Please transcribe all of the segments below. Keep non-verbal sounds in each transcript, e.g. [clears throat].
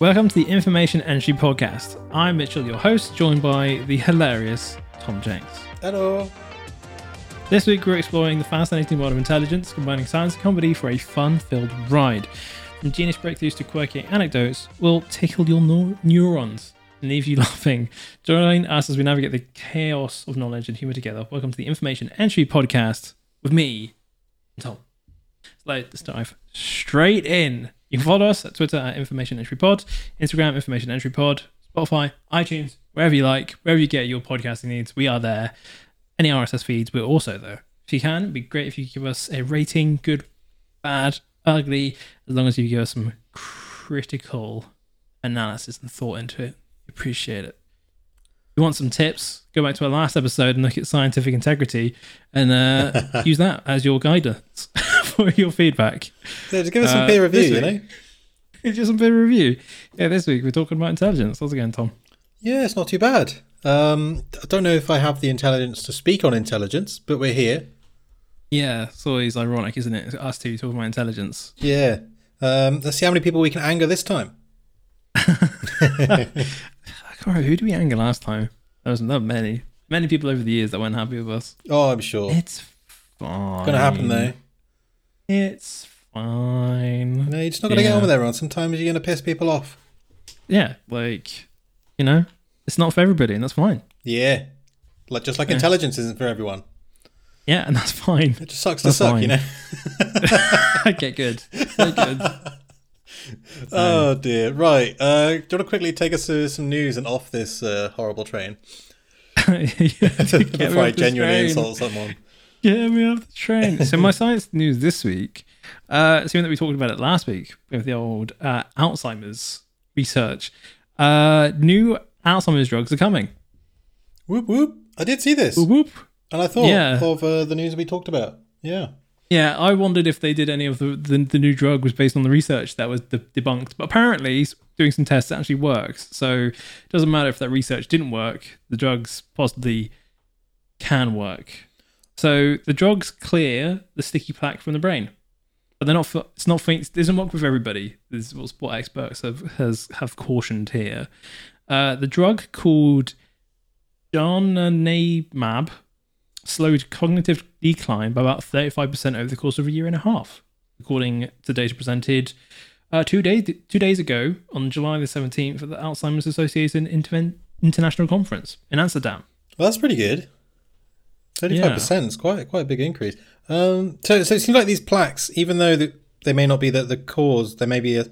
Welcome to the Information Entry Podcast. I'm Mitchell, your host, joined by the hilarious Tom Jenks. Hello. This week we're exploring the fascinating world of intelligence, combining science and comedy for a fun-filled ride. From genius breakthroughs to quirky anecdotes, we'll tickle your neu- neurons and leave you [laughs] laughing. Join us as we navigate the chaos of knowledge and humor together. Welcome to the Information Entry Podcast with me, Tom. So let's dive straight in. You can follow us at Twitter at Information Entry Pod, Instagram Information Entry Pod, Spotify, iTunes, wherever you like, wherever you get your podcasting needs, we are there. Any RSS feeds, we're also there. If you can, it'd be great if you give us a rating, good, bad, ugly, as long as you give us some critical analysis and thought into it. Appreciate it. If you want some tips, go back to our last episode and look at scientific integrity and uh, [laughs] use that as your guidance [laughs] [laughs] for your feedback. Yeah, just give us some Uh, peer review, you know? It's just a peer review. Yeah, this week we're talking about intelligence. How's it going, Tom? Yeah, it's not too bad. Um, I don't know if I have the intelligence to speak on intelligence, but we're here. Yeah, it's always ironic, isn't it? It's us two talking about intelligence. Yeah. Um, let's see how many people we can anger this time. [laughs] I can't remember who did we anger last time. There was not many, many people over the years that weren't happy with us. Oh, I'm sure. It's fine. Gonna happen though. It's fine. No, you're just not gonna get Yeah. on with everyone. Sometimes you're gonna piss people off. Yeah, like you know, it's not for everybody, and that's fine. Yeah. Like just like Yeah. intelligence isn't for everyone. Yeah, and that's fine. It just sucks to That's suck, fine. you know. [laughs] okay, good. Good. [laughs] Oh dear. Right. Uh, do you want to quickly take us to some news and off this uh, horrible train [laughs] Yeah, get before I genuinely train. insult someone? Get me off the train. so my [laughs] science news this week, uh, something that we talked about it last week with the old uh, Alzheimer's research. Uh, new Alzheimer's drugs are coming. Whoop whoop. I did see this, Whoop whoop. and I thought Yeah. of uh, the news we talked about. Yeah. Yeah, I wondered if they did any of the, the the new drug was based on the research that was de- debunked, but apparently doing some tests actually works. So it doesn't matter if that research didn't work; the drugs possibly can work. So the drugs clear the sticky plaque from the brain, but they're not. It's not. It doesn't work with everybody. This is what sport experts have has have cautioned here. Uh, the drug called donanemab slowed cognitive decline by about 35% over the course of a year and a half, according to data presented uh, two days two days ago on July the 17th at the Alzheimer's Association Inter- International Conference in Amsterdam. Well, that's pretty good. Thirty-five percent is quite quite a big increase. Um, so so it seems like these plaques, even though the, they may not be the, the cause, they may be a,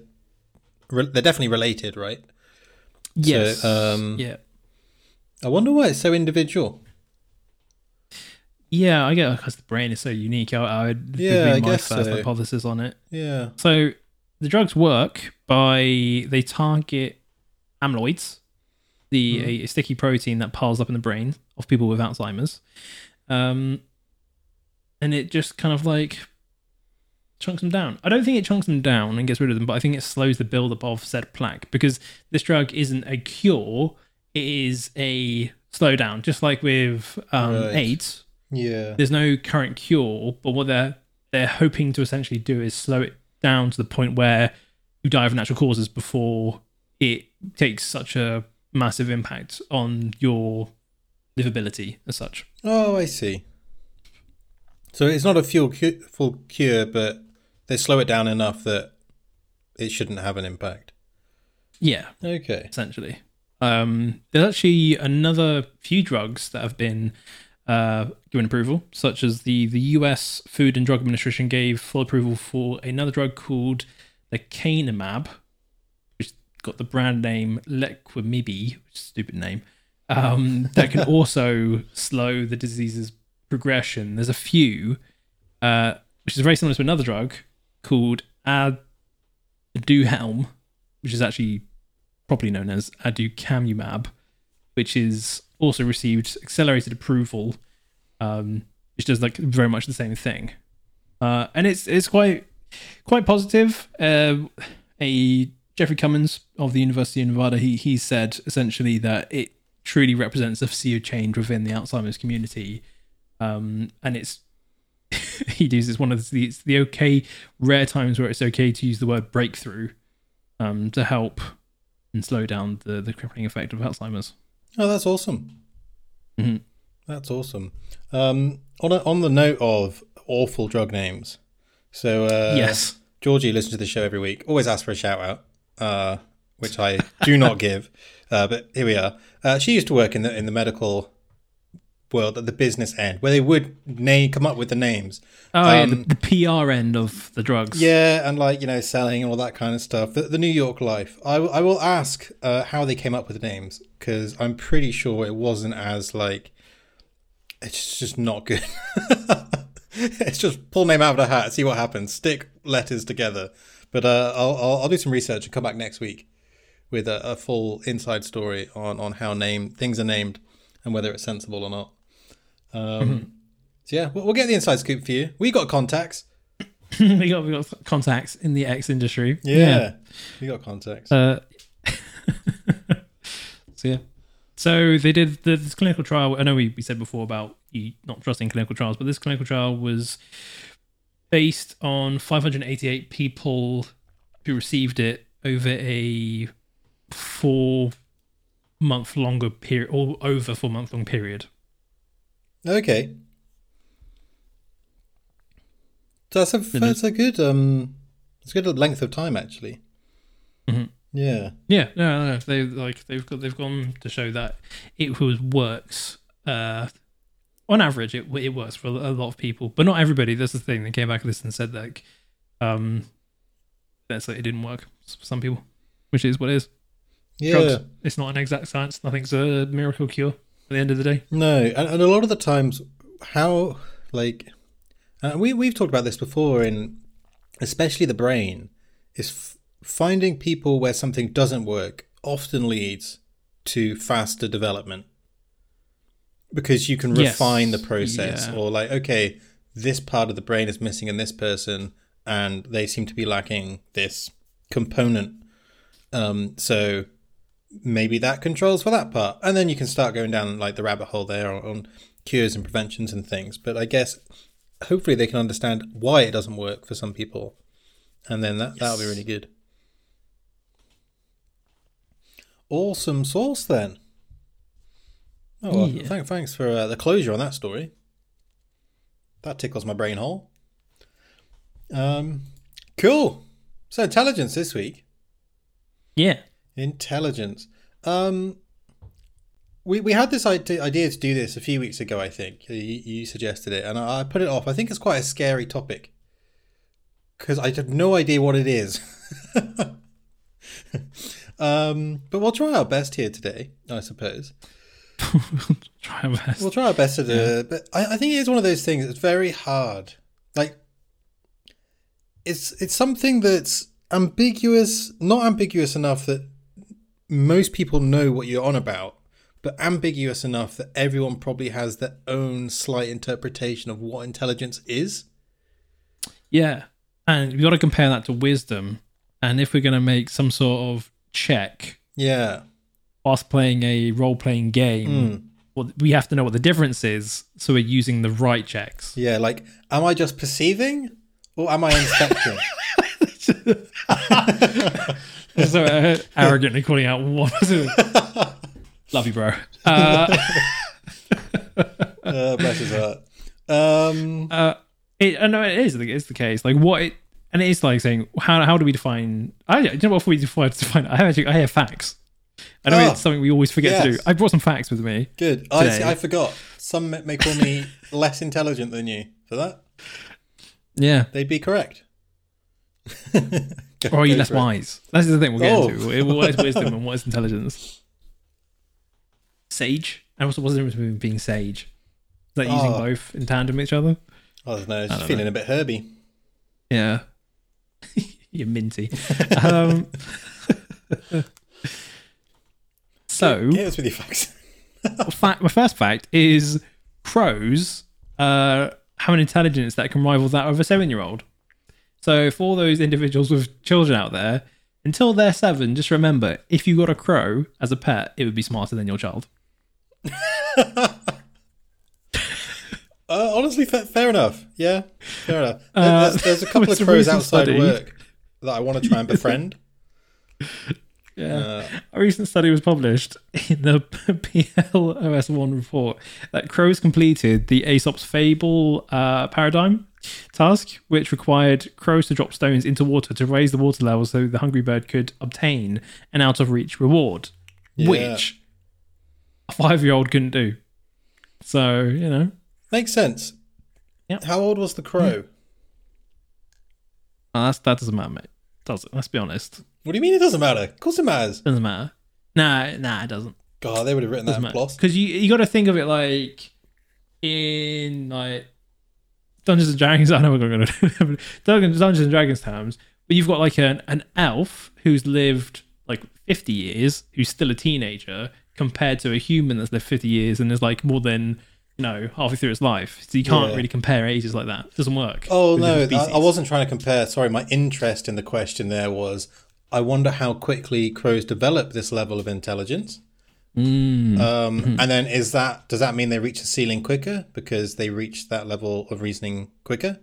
re, they're definitely related, right? Yes. um, yeah. I wonder why it's so individual. Yeah, I get because the brain is so unique. I, I would Yeah, be I my guess first so. hypothesis on it. Yeah. So the drugs work by they target amyloids, the Mhm. a, a sticky protein that piles up in the brain of people with Alzheimer's, um, and it just kind of like chunks them down. I don't think it chunks them down and gets rid of them, but I think it slows the buildup of said plaque because this drug isn't a cure; it is a slowdown, just like with um, Right. AIDS Yeah. there's no current cure, but what they're they're hoping to essentially do is slow it down to the point where you die of natural causes before it takes such a massive impact on your livability as such. Oh, I see. So it's not a full cu- full cure, but they slow it down enough that it shouldn't have an impact. Yeah, Okay. essentially. Um, there's actually another few drugs that have been uh, given approval, such as the the U.S. Food and Drug Administration gave full approval for another drug called the lecanemab, which got the brand name Leqembi, which is a stupid name, um, that can also slow the disease's progression. There's a few, uh, which is very similar to another drug called Aduhelm, which is actually properly known as aducanumab, which is also received accelerated approval, um, which does like very much the same thing, uh, and it's it's quite quite positive. Uh, a Jeffrey Cummings of the University of Nevada, he he said essentially that it truly represents a sea of change within the Alzheimer's community, um, and it's [laughs] he uses one of the it's the okay rare times where it's okay to use the word breakthrough um, to help and slow down the the crippling effect of Alzheimer's. Oh, that's awesome. Mhm. That's awesome. Um, on a, on the note of awful drug names, so uh, yes. Georgie listens to the show every week. Always asks for a shout out, uh, which I do not [laughs] give. Uh, but here we are. Uh, she used to work in the in the medical world at the business end, where they would name come up with the names. Oh yeah, Um, the, the PR end of the drugs. Yeah, and like you know, selling and all that kind of stuff. The, the New York life. I, will- I will ask uh, how they came up with the names because I'm pretty sure it wasn't as like. It's just not good. [laughs] it's just pull name out of the hat, see what happens, stick letters together. But uh, I'll, I'll I'll do some research and come back next week with a, a full inside story on on how name things are named and whether it's sensible or not. Um, So yeah, we'll, we'll get the inside scoop for you. We got contacts. [laughs] we got we got contacts in the X industry. Yeah, we got contacts. Uh, [laughs] so yeah. So they did the, this clinical trial. I know we, we said before about you not trusting clinical trials, but this clinical trial was based on 588 people who received it over a four month longer period, or over four month long period. Okay. So that's a that's a good um, it's a good length of time actually. Mhm. Yeah. Yeah, no, no. They like they've got they've gone to show that it was works. Uh, on average, it it works for a lot of people, but not everybody. That's the thing. They came back and listened and said that, um, that's like it didn't work for some people, which is what it is. Yeah. Drugs. It's not an exact science. Nothing's a miracle cure. At the end of the day. No, and, and a lot of the times, how like, and we we've talked about this before in, especially the brain, is f- finding people where something doesn't work often leads to faster development because you can Yes. refine the process Yeah. or like okay this part of the brain is missing in this person and they seem to be lacking this component um so maybe that controls for that part. And then you can start going down like the rabbit hole there on, on cures and preventions and things. But i guess hopefully they can understand why it doesn't work for some people. And then that that'll be really good. Awesome source then. Oh well, Yeah. thank, thanks for uh, the closure on that story. That tickles my brain hole um cool. So intelligence this week. Yeah. Intelligence. Um, we we had this idea, idea to do this a few weeks ago. I think you, you suggested it, and I, I put it off. I think it's quite a scary topic because I have no idea what it is. [laughs] um, but we'll try our best here today, I suppose. [laughs] Try our best. We'll try our best to do it, but I, I think it is one of those things. It's very hard. Like, it's it's something that's ambiguous, not ambiguous enough that most people know what you're on about, but ambiguous enough that everyone probably has their own slight interpretation of what intelligence is. Yeah. And we got to compare that to wisdom. And if we're going to make some sort of check Yeah, whilst playing a role playing game, hmm. well, we have to know what the difference is. So we're using the right checks. yeah. Like, am I just perceiving, or am I inspecting? [laughs] so uh, arrogantly calling out what was it? Love you, bro. Uh, uh, bless his heart. Um, uh, it, I know it is. It's the case. Like what it, and it is like saying how how do we define? I you know what we define define. I have actually I have facts. I know Oh, it's something we always forget to do. I brought some facts with me. good. I see, I forgot. Some may call me less intelligent than you for that. Yeah. They'd be correct. Or are you less for it. wise? That's the thing we'll get Oh. into. What is wisdom and [laughs] what is intelligence? Sage. And what's what's the difference between being sage? Is that using Oh. both in tandem with each other? I don't know. It's I just don't feeling a bit herby. Yeah. [laughs] You're minty. um, [laughs] so, Get us with your facts. fact, my first fact is crows uh, have an intelligence that can rival that of a seven year old. So, for those individuals with children out there, until they're seven, just remember if you got a crow as a pet, it would be smarter than your child. [laughs] Uh, honestly, fa- fair enough. Yeah, fair enough. Uh, there's, there's a [laughs] couple of crows outside study. work that I want to try and befriend. [laughs] Yeah. Uh, a recent study was published [laughs] in the PLOS1 report that crows completed the Aesop's Fable uh, paradigm task, which required crows to drop stones into water to raise the water level so the hungry bird could obtain an out of reach reward, yeah. which a five year old couldn't do. So, you know. Makes sense. Yep. How old was the crow? Oh, that doesn't matter, mate. Does it? Let's be honest. What do you mean it doesn't matter? Of course it matters. Doesn't matter. Nah, nah, it doesn't. God, they would have written that in PLOS. Because you you got to think of it like in like Dungeons and Dragons. [laughs] I know we're going to do Dungeons and Dragons terms, but you've got like an an elf who's lived like fifty years, who's still a teenager, compared to a human that's lived fifty years and is like more than you know halfway through its life. So you can't yeah. really compare ages like that. It doesn't work. Oh no, I, I wasn't trying to compare. Sorry, my interest in the question there was I wonder how quickly crows develop this level of intelligence. Mm. Um, mm-hmm. And then is that does that mean they reach the ceiling quicker because they reach that level of reasoning quicker?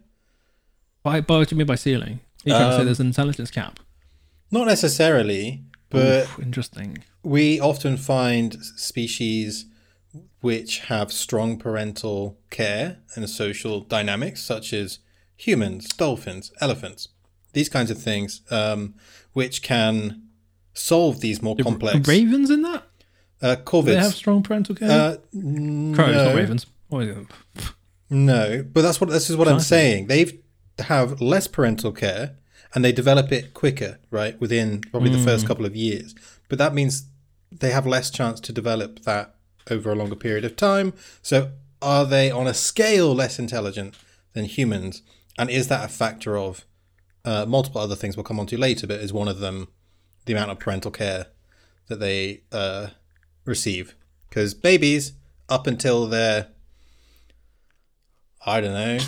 By, by what do you mean by ceiling? Are you trying um, to say um, there's an intelligence cap? Not necessarily, but Oof, interesting. We often find species which have strong parental care and social dynamics, such as humans, dolphins, elephants, these kinds of things, um, which can solve these more the complex. Ravens in that? Uh, corvids. they have strong parental care. Uh, Crows, no. not ravens. No, but that's what this is what I'm saying. They have less parental care and they develop it quicker, right? Within probably mm. the first mm. couple of years. But that means they have less chance to develop that over a longer period of time. So are they on a scale less intelligent than humans? And is that a factor of uh, multiple other things we'll come on to later, but is one of them the amount of parental care that they uh, receive? Because babies, up until they're, I don't know,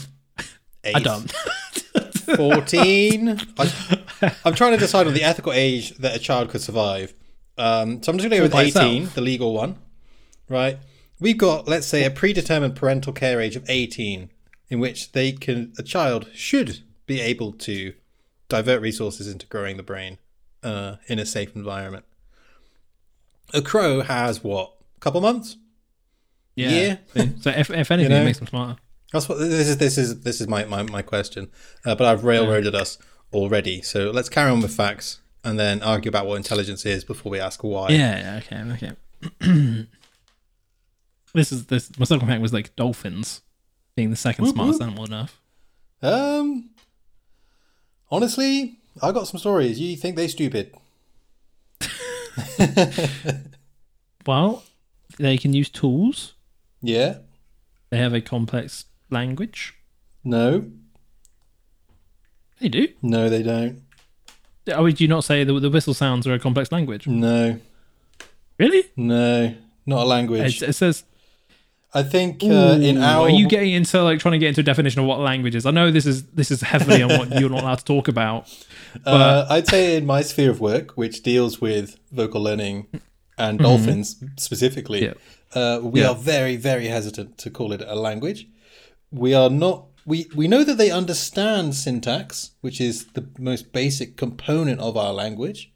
eight, [laughs] I don't. [laughs] 14. I, am trying to decide on the ethical age that a child could survive. Um, so I'm just going to go with 18, itself. the legal one, right? We've got, let's say, a predetermined parental care age of 18, in which they can, a child should be able to divert resources into growing the brain uh, in a safe environment. A crow has what? A couple months? Yeah. Year? [laughs] so if, if anything, you know? it makes them smarter. That's what this is. This is this is my my, my question. Uh, but I've railroaded yeah. us already. So let's carry on with facts and then argue about what intelligence is before we ask why. Yeah. Okay. Okay. [clears throat] this is this. My second fact was like dolphins being the second whoop, smartest animal on Earth. Um. Honestly, I got some stories. You think they stupid? [laughs] well, they can use tools. Yeah. They have a complex language. No. They do. No, they don't. Oh, would you not say the, the whistle sounds are a complex language? No. Really? No, not a language. It, it says I think uh, in our are you getting into like trying to get into a definition of what language is? I know this is this is heavily on what you're not allowed to talk about. [laughs] Uh, I'd say in my sphere of work, which deals with vocal learning and mm-hmm. dolphins specifically, yeah. uh, we yeah. are very very hesitant to call it a language. We are not. We, we know that they understand syntax, which is the most basic component of our language.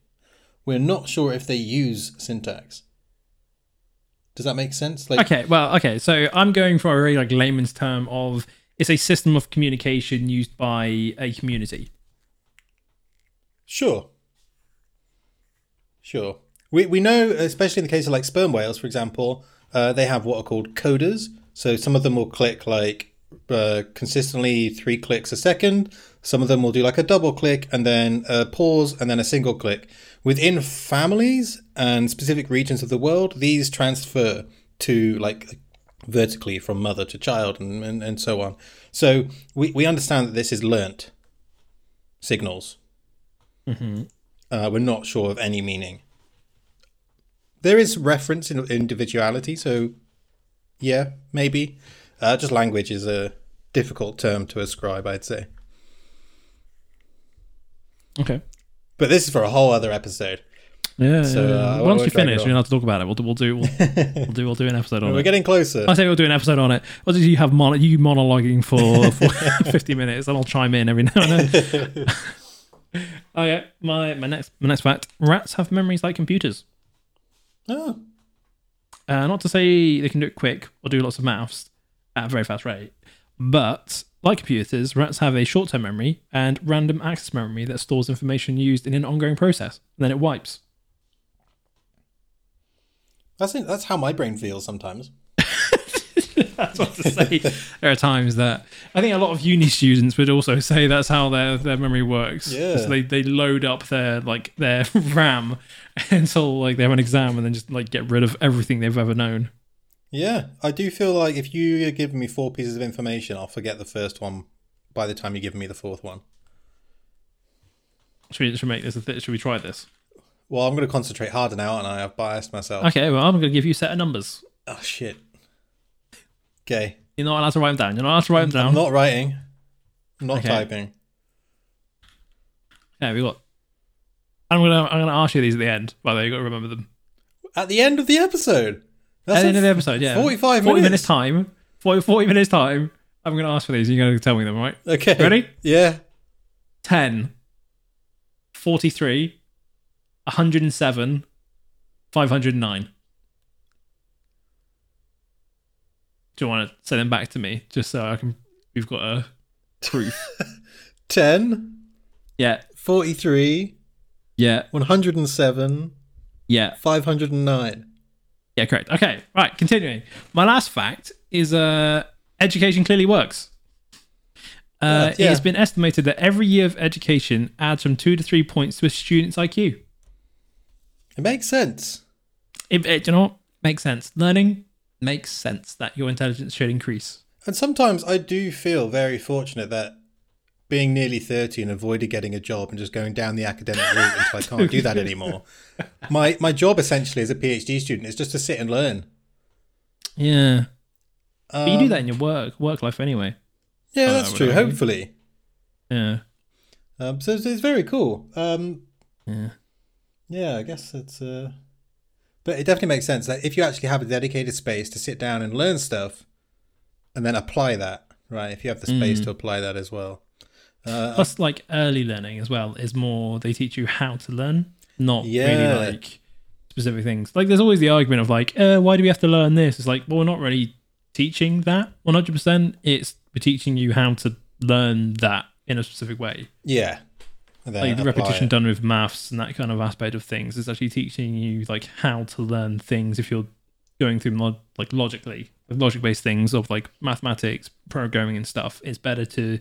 We're not sure if they use syntax. Does that make sense? Like, okay, well, okay. So I'm going for a very like layman's term of it's a system of communication used by a community. Sure. Sure. We we know, especially in the case of like sperm whales, for example, uh, they have what are called codas. So some of them will click like uh, consistently three clicks a second. Some of them will do like a double click and then a pause and then a single click. Within families and specific regions of the world, these transfer to like vertically from mother to child and, and, and so on. So we, we understand that this is learnt signals. Mm-hmm. Uh, we're not sure of any meaning. There is reference in individuality, so yeah, maybe. Uh, just language is a difficult term to ascribe, I'd say. Okay. But this is for a whole other episode. Yeah. So uh, once we finish, we're have to talk about it. We'll, we'll do we'll, [laughs] we'll do we'll do an episode on We're it. We're getting closer. I say we'll do an episode on it. Or did you have mon- you monologuing for, for [laughs] fifty minutes, and I'll chime in every now and then. [laughs] Oh yeah, my my next my next fact: rats have memories like computers. Oh, Uh, not to say they can do it quick or do lots of maths at a very fast rate, but like computers, rats have a short-term memory and random access memory that stores information used in an ongoing process, and then it wipes. that's it. That's how my brain feels sometimes. [laughs] that's what to say. there are times that I think a lot of uni students would also say that's how their, their memory works. Yeah. So they, they load up their like their [laughs] RAM until like they have an exam and then just like get rid of everything they've ever known. Yeah, I do feel like if you give me four pieces of information, I'll forget the first one by the time you give me the fourth one. Should we, should we make this a th- should we try this? Well, I'm going to concentrate harder now, and I have biased myself. Okay, well I'm gonna give you a set of numbers. Oh shit. Okay. You're not allowed to write them down. You're not allowed to write them down. I'm not writing. I'm not Okay. typing. Yeah, we got. I'm gonna I'm gonna ask you these at the end. By the way, you got to remember them. At the end of the episode. That's at the end of the episode, yeah. 45 40 minutes. minutes time. 40, 40 minutes time. I'm gonna ask for these. You're gonna tell me them, right? Okay. Ready? Yeah. 10, 43, 107, 509. Do you want to send them back to me just so I can? We've got a proof. [laughs] 10, yeah, 43, yeah, 107, yeah, 509. Yeah. Correct. Okay, right. Continuing. My last fact is: uh, education clearly works. Uh, Uh, It has been estimated that every year of education adds from two to three points to a student's IQ. It makes sense. It, it, you know what? Makes sense. Learning makes sense that your intelligence should increase. And sometimes I do feel very fortunate that being nearly 30 and avoided getting a job and just going down the academic route until I can't do that [laughs] anymore. My my job essentially as a PhD student is just to sit and learn. Yeah. Um, But you do that in your work work life anyway. Yeah, that's true. Hopefully. Yeah. Um, so it's, it's very cool. Um, Yeah. yeah, I guess it's. Uh, but it definitely makes sense that if you actually have a dedicated space to sit down and learn stuff, and then apply that, right? If you have the space Mm. to apply that as well. Uh, Plus, like early learning as well is more they teach you how to learn, not Yeah. really like specific things. Like, there's always the argument of like, uh, why do we have to learn this? It's like, well, we're not really teaching that 100%. It's we're teaching you how to learn that in a specific way. yeah. Like the repetition it. done with maths and that kind of aspect of things is actually teaching you like how to learn things if you're going through log- like logically with logic based things of like mathematics programming and stuff it's better to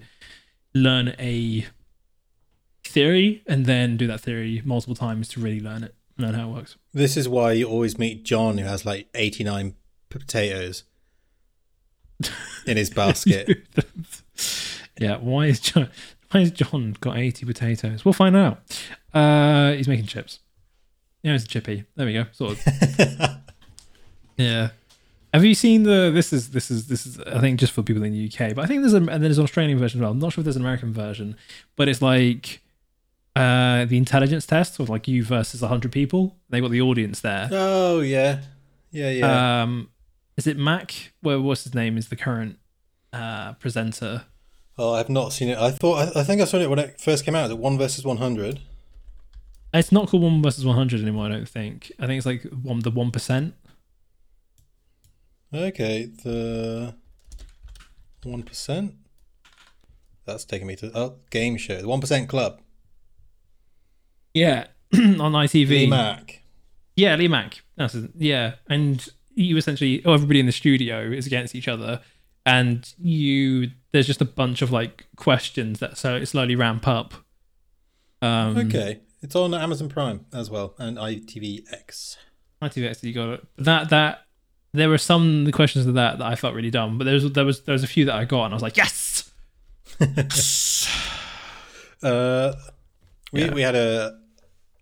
learn a theory and then do that theory multiple times to really learn it learn how it works This is why you always meet John, who has like 89 potatoes in his [laughs] basket. [laughs] yeah why is john why has john got 80 potatoes we'll find out uh he's making chips yeah it's a chippy there we go Sort of. [laughs] Yeah. Have you seen the? This is this is this is. I think just for people in the UK, but I think there's a and there's an Australian version as well. I'm not sure if there's an American version, but it's like uh the intelligence test of like you versus hundred people. They got the audience there. oh, yeah. Yeah, yeah. Um, is it Mac? Well, what's his name? Is the current uh presenter? oh, I've not seen it. I thought, I, I think I saw it when it first came out. Is it 1 versus 100? It's not called one versus one hundred anymore. I don't think. I think it's like one the one percent. Okay, the 1%. That's taking me to, oh, game show. The 1% Club. Yeah, [clears throat] on ITV. Lee Mack. Yeah, Lee Mack. That's yeah, and you essentially, oh, everybody in the studio is against each other, and you there's just a bunch of like questions that so slowly ramp up. Um, Okay. It's on Amazon Prime as well and ITVX. ITVX, you got it. That that there were some the questions of that that I felt really dumb, but there was there was there was a few that I got and I was like, yes. [laughs] Uh, we, Yeah. we had a,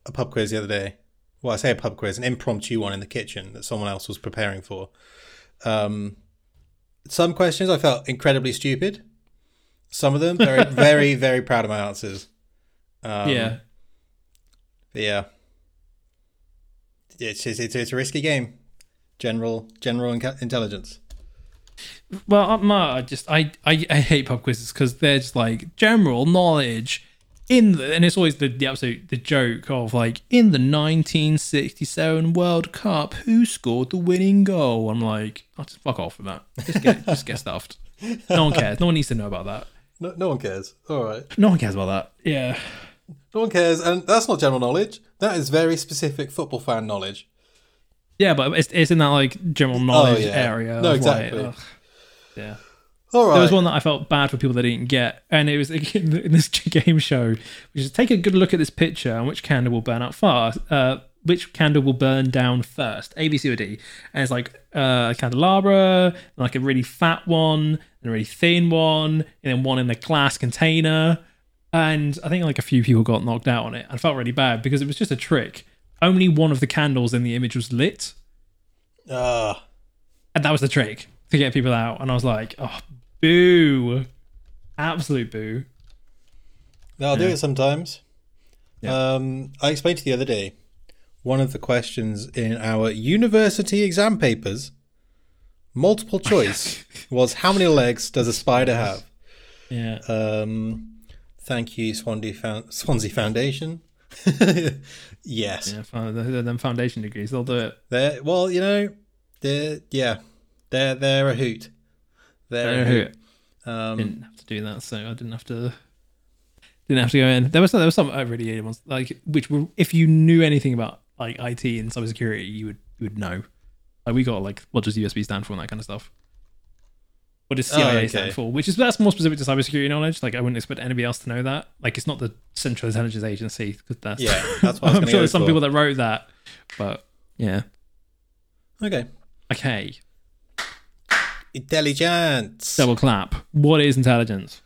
a pub quiz the other day. Well, I say a pub quiz, an impromptu one in the kitchen that someone else was preparing for. Um, some questions I felt incredibly stupid. Some of them very, [laughs] very, very proud of my answers. Um, yeah, but yeah. It's, it's, it's, it's a risky game. General general inca- intelligence. Well, uh, I'm not, I just I, I I hate pub quizzes because they're just like general knowledge, in the, and it's always the, the absolute the joke of like in the 1967 World Cup, who scored the winning goal? I'm like, oh, just fuck off with that. Just get just get stuffed. No one cares. No one needs to know about that. No, no one cares. All right. No one cares about that. Yeah. No one cares, and that's not general knowledge. That is very specific football fan knowledge. Yeah, but it's, it's in that like general knowledge yeah. area. No, of, exactly. Like, ugh. yeah. All right. There was one that I felt bad for people that didn't get, and it was [laughs] in this game show, which is take a good look at this picture and which candle will burn out fast. Uh, which candle will burn down first? A, B, C, or D? And it's like uh, a candelabra, like a really fat one, and a really thin one, and then one in the glass container. And I think like a few people got knocked out on it. I felt really bad because it was just a trick. Only one of the candles in the image was lit, Ah, and that was the trick to get people out. And I was like, oh, boo. Absolute boo. I'll do it sometimes. Yeah. Um, I explained to you the other day. One of the questions in our university exam papers, multiple choice, [laughs] was how many legs does a spider have? Yeah. Um, thank you, Swansea, Found- Swansea Foundation. [laughs] yes. Yeah, fo- the- the- them foundation degrees, they'll do it. They're, well, you know, they're, yeah, they're, they're a hoot. They're, a hoot. Um, didn't have to do that, so I didn't have to. Didn't have to go in. There was there was some really ones, like which were if you knew anything about like IT and cybersecurity, you would you would know. Like we got like what does USB stand for and that kind of stuff. What does Oh, CIA okay. stand for? Which is that's more specific to cybersecurity knowledge. Like I wouldn't expect anybody else to know that. Like it's not the Central Intelligence Agency because that's Yeah, that's what [laughs] I'm sure there's some for. people that wrote that, but yeah. okay. Okay, Intelligence. double clap. What is intelligence?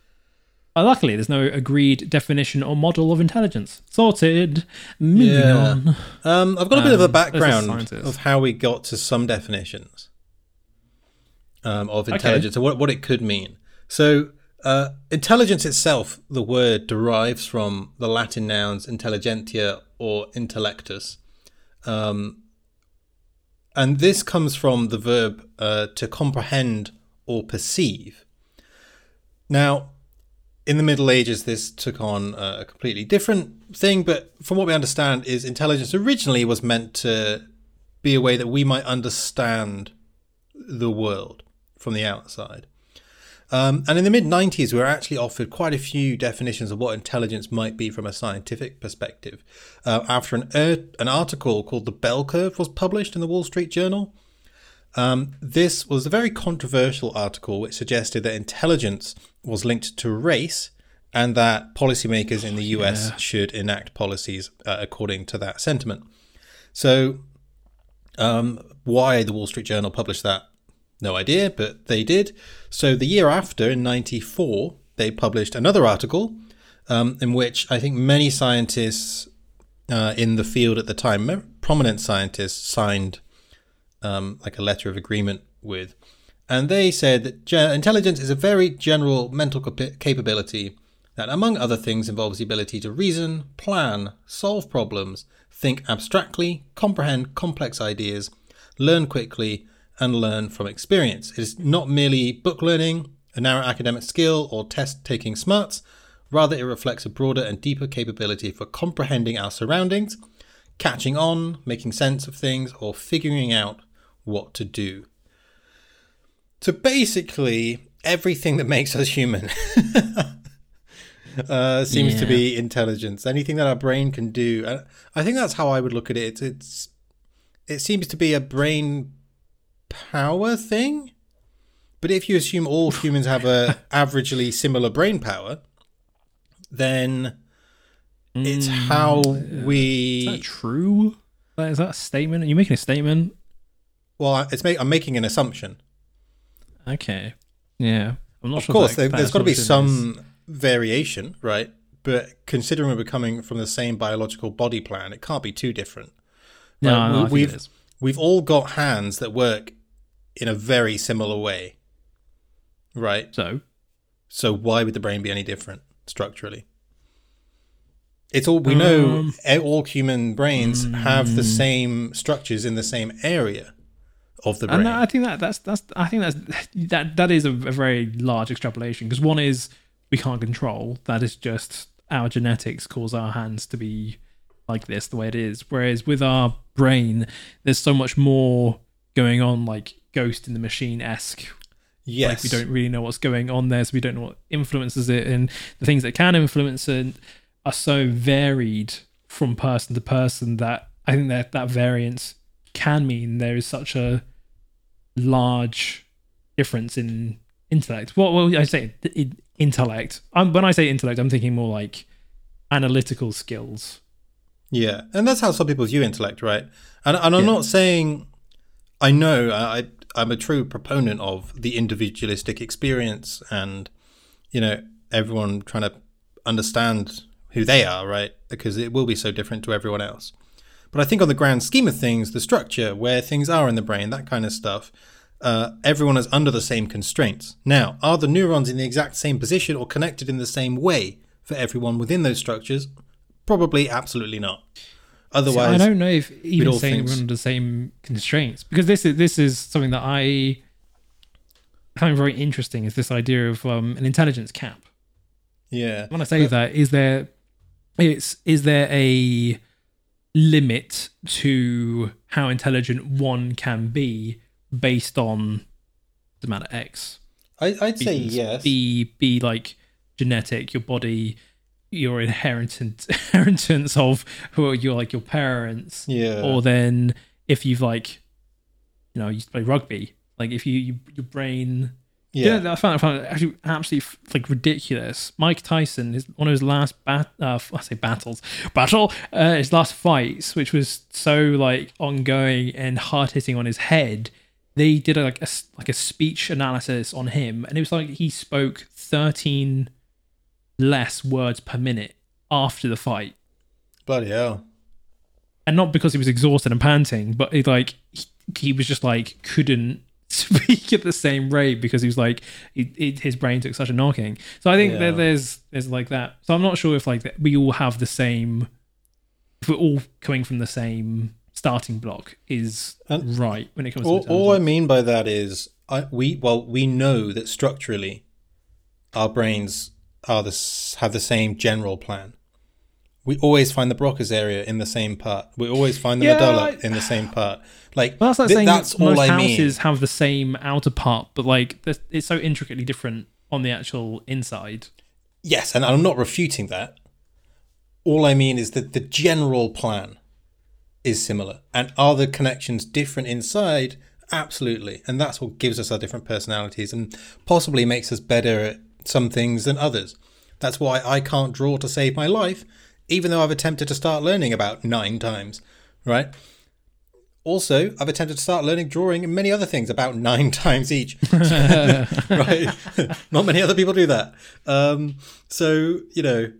Uh, luckily, there's no agreed definition or model of intelligence. Sorted. Moving Yeah. on. Um, I've got a bit of a Um, background of how we got to some definitions um, of intelligence and what, what it could mean. So, uh, intelligence itself, the word derives from the Latin nouns intelligentia or intellectus. Um, and this comes from the verb uh, to comprehend or perceive. Now, in the Middle Ages, this took on uh, a completely different thing, but from what we understand, is intelligence originally was meant to be a way that we might understand the world from the outside. Um, and in the mid 90s, we were actually offered quite a few definitions of what intelligence might be from a scientific perspective. Uh, after an, er- an article called The Bell Curve was published in the Wall Street Journal, um, this was a very controversial article which suggested that intelligence was linked to race and that policymakers in the US Yeah. should enact policies uh, according to that sentiment. So, um, why the Wall Street Journal published that, no idea, but they did. So, the year after, in 94, they published another article um, in which I think many scientists uh, in the field at the time, prominent scientists, signed um, like a letter of agreement with. And they said that ge- intelligence is a very general mental capa- capability that, among other things, involves the ability to reason, plan, solve problems, think abstractly, comprehend complex ideas, learn quickly, and learn from experience. It is not merely book learning, a narrow academic skill, or test taking smarts. Rather, it reflects a broader and deeper capability for comprehending our surroundings, catching on, making sense of things, or figuring out what to do. So basically, everything that makes us human [laughs] uh, seems to be intelligence. Anything that our brain can do. I think that's how I would look at it. It's, it's it seems to be a brain power thing. But if you assume all [laughs] humans have a averagely similar brain power, then it's mm, how Is we that true? Is that a statement? Are you making a statement? well it's make, i'm making an assumption Okay. Yeah. I'm not of sure. course that- there, there's got to be assumption is- some variation right but considering we're coming from the same biological body plan it can't be too different No, Right, no, we- I think we've- is. we've all got hands that work in a very similar way right? So, so why would the brain be any different structurally? It's all we know Um, all human brains have the same structures in the same area of the brain and that, I think that that's that's I think that's that that is a, a very large extrapolation because one is we can't control. That is just our genetics cause our hands to be like this the way it is. Whereas with our brain there's so much more going on like ghost in the machine esque Yes. like we don't really know what's going on there so we don't know what influences it and the things that can influence it are so varied from person to person that i think that that variance can mean there is such a large difference in intellect what well i say in- intellect um, when i say intellect i'm thinking more like analytical skills Yeah, and that's how some people view intellect, right? And and I'm Yeah. not saying I know I I'm a true proponent of the individualistic experience and you know everyone trying to understand who they are, right? Because it will be so different to everyone else. But I think on the grand scheme of things, the structure, where things are in the brain, that kind of stuff, uh, everyone is under the same constraints. Now, are the neurons in the exact same position or connected in the same way for everyone within those structures? Probably, absolutely not. Otherwise, I don't know if even saying we're under the same constraints because this is this is something that I find very interesting is this idea of um, an intelligence cap. yeah, When I say that, is there it's is there a limit to how intelligent one can be based on the matter X? I, I'd say yes. Be be like genetic, your body, your inheritance [laughs] inheritance of who are your like your parents, yeah, or then if you've like, you know, you play rugby, like if you, you your brain. yeah, Yeah, I found, I found it actually absolutely like ridiculous. Mike Tyson, is one of his last bat, uh, I say battles, battle, uh, his last fights, which was so like ongoing and hard hitting on his head. They did a, like a like a speech analysis on him, and it was like he spoke thirteen less words per minute after the fight bloody hell. and not because he was exhausted and panting, but it, like he, he was just like couldn't [laughs] speak at the same rate because he was like it, it, his brain took such a knocking. So I think Yeah. that there's there's like that. So I'm not sure if like that we all have the same. If we're all coming from the same starting block is And right when it comes All, to all I mean by that is, I we well we know that structurally, our brains are this have the same general plan. We always find the Broca's area in the same part. We always find the Yeah, medulla in the same part. Like Well, that's like th- saying that's most all I mean. houses have the same outer part, but like it's so intricately different on the actual inside. Yes, and I'm not refuting that. All I mean is that the general plan is similar. And are the connections different inside? Absolutely. And that's what gives us our different personalities and possibly makes us better at some things than others. That's why I can't draw to save my life, even though I've attempted to start learning about nine times, right? Also, I've attempted to start learning drawing and many other things about [laughs] nine times each. [laughs] right? [laughs] Not many other people do that. Um, so, you know,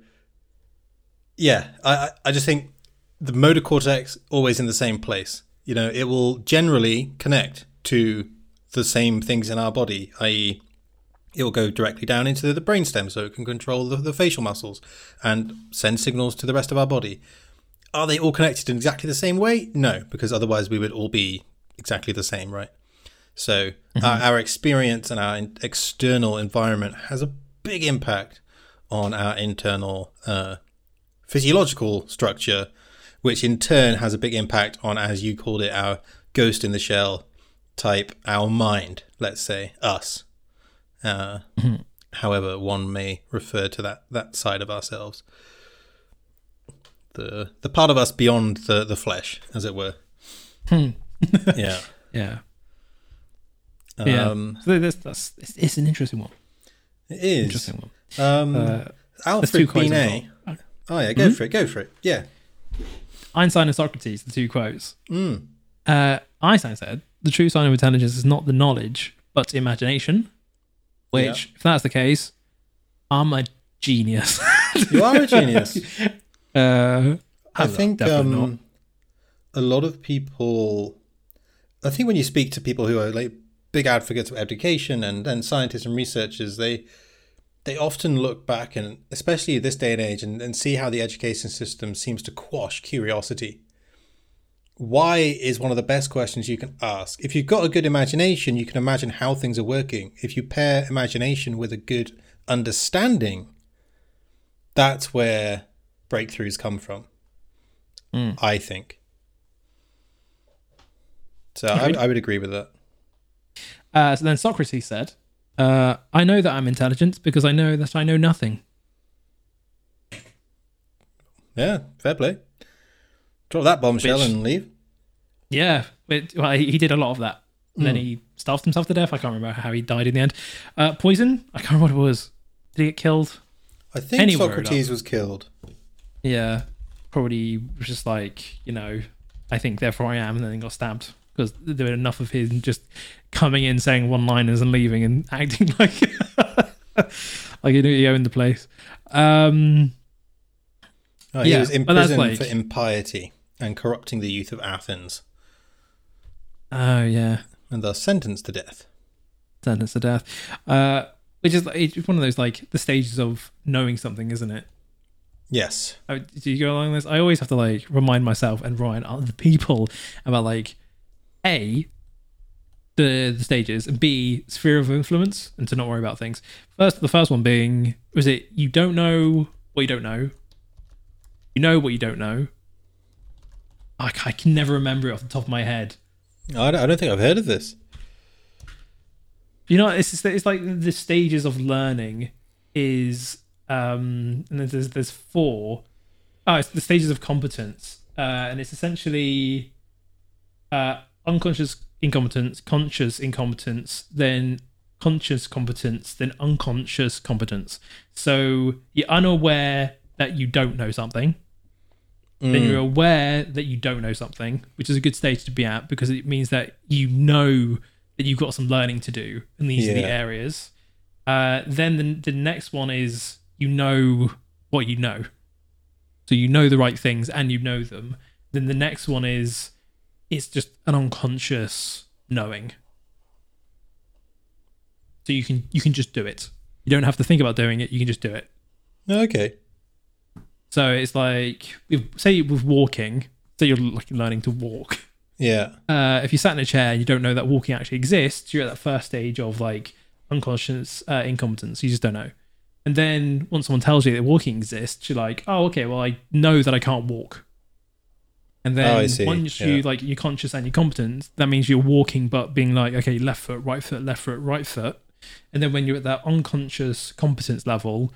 yeah, I, I- I just think the motor cortex always in the same place. You know, it will generally connect to the same things in our body, i.e., it will go directly down into the brainstem so it can control the, the facial muscles and send signals to the rest of our body. Are they all connected in exactly the same way? No, because otherwise we would all be exactly the same, right? So our, our experience and our external environment has a big impact on our internal uh, physiological structure, which in turn has a big impact on, as you called it, our ghost in the shell type, our mind, let's say, us. Uh, However, one may refer to that, that side of ourselves. The the part of us beyond the, the flesh, as it were. yeah. [laughs] Yeah. Yeah. Um, So that's, that's it's, it's an interesting one. It is. Interesting one. Um, Uh, Alfred Binet. Oh yeah, go for it. Go for it. Yeah. Einstein and Socrates, the two quotes. Mm. Uh, Einstein said, "The true sign of intelligence is not the knowledge, but imagination." Which, Yeah. if that's the case, I'm a genius. You are a genius. [laughs] uh, I think um, a lot of people. I think when you speak to people who are like big advocates of education and, and scientists and researchers, they they often look back and especially this day and age and, and see how the education system seems to quash curiosity. Why is one of the best questions you can ask. If you've got a good imagination, you can imagine how things are working. If you pair imagination with a good understanding, that's where breakthroughs come from. Mm. I think. So I, I would agree with that. Uh, so then Socrates said, uh, I know that I'm intelligent because I know that I know nothing. Yeah, fair play. Drop that bombshell Which- and leave. Yeah, it, well, he he did a lot of that. And then he starved himself to death. I can't remember how he died in the end. Uh, poison? I can't remember what it was. Did he get killed? I think Anywhere Socrates was killed. Yeah, probably was just like, you know, I think therefore I am, and then he got stabbed because there were enough of him just coming in, saying one liners and leaving and [laughs] acting like like he knew he owned the place. Um, Oh, he Yeah, was imprisoned like- for impiety and corrupting the youth of Athens, oh, yeah. and thus sentenced to death. sentence to death. Uh, which is it's one of those like the stages of knowing something, isn't it? Yes. Oh, do you go along this? I always have to like remind myself and remind other people about like a the the stages and b sphere of influence and to not worry about things. First, the first one being was it you don't know what you don't know. You know what you don't know. I, I can never remember it off the top of my head. I don't, I don't think I've heard of this. You know, it's just, it's like the stages of learning is um and there's there's four. Oh, it's the stages of competence, uh, and it's essentially uh unconscious incompetence, conscious incompetence, then conscious competence, then unconscious competence. So you're unaware that you don't know something. Then you're aware that you don't know something, which is a good stage to be at because it means that you know that you've got some learning to do, and these are the areas. Uh, then the, the next one is you know what you know, so you know the right things and you know them. Then the next one is it's just an unconscious knowing. So you can you can just do it. You don't have to think about doing it. You can just do it. Okay. So it's like, if, say with walking, say you're like learning to walk. Yeah. Uh, if you sat in a chair and you don't know that walking actually exists, you're at that first stage of like unconscious uh, incompetence. You just don't know. And then once someone tells you that walking exists, you're like, oh, okay, well, I know that I can't walk. And then Oh, I see. once Yeah. you like you're conscious and you're competent, that means you're walking, but being like, okay, left foot, right foot, left foot, right foot. And then when you're at that unconscious competence level,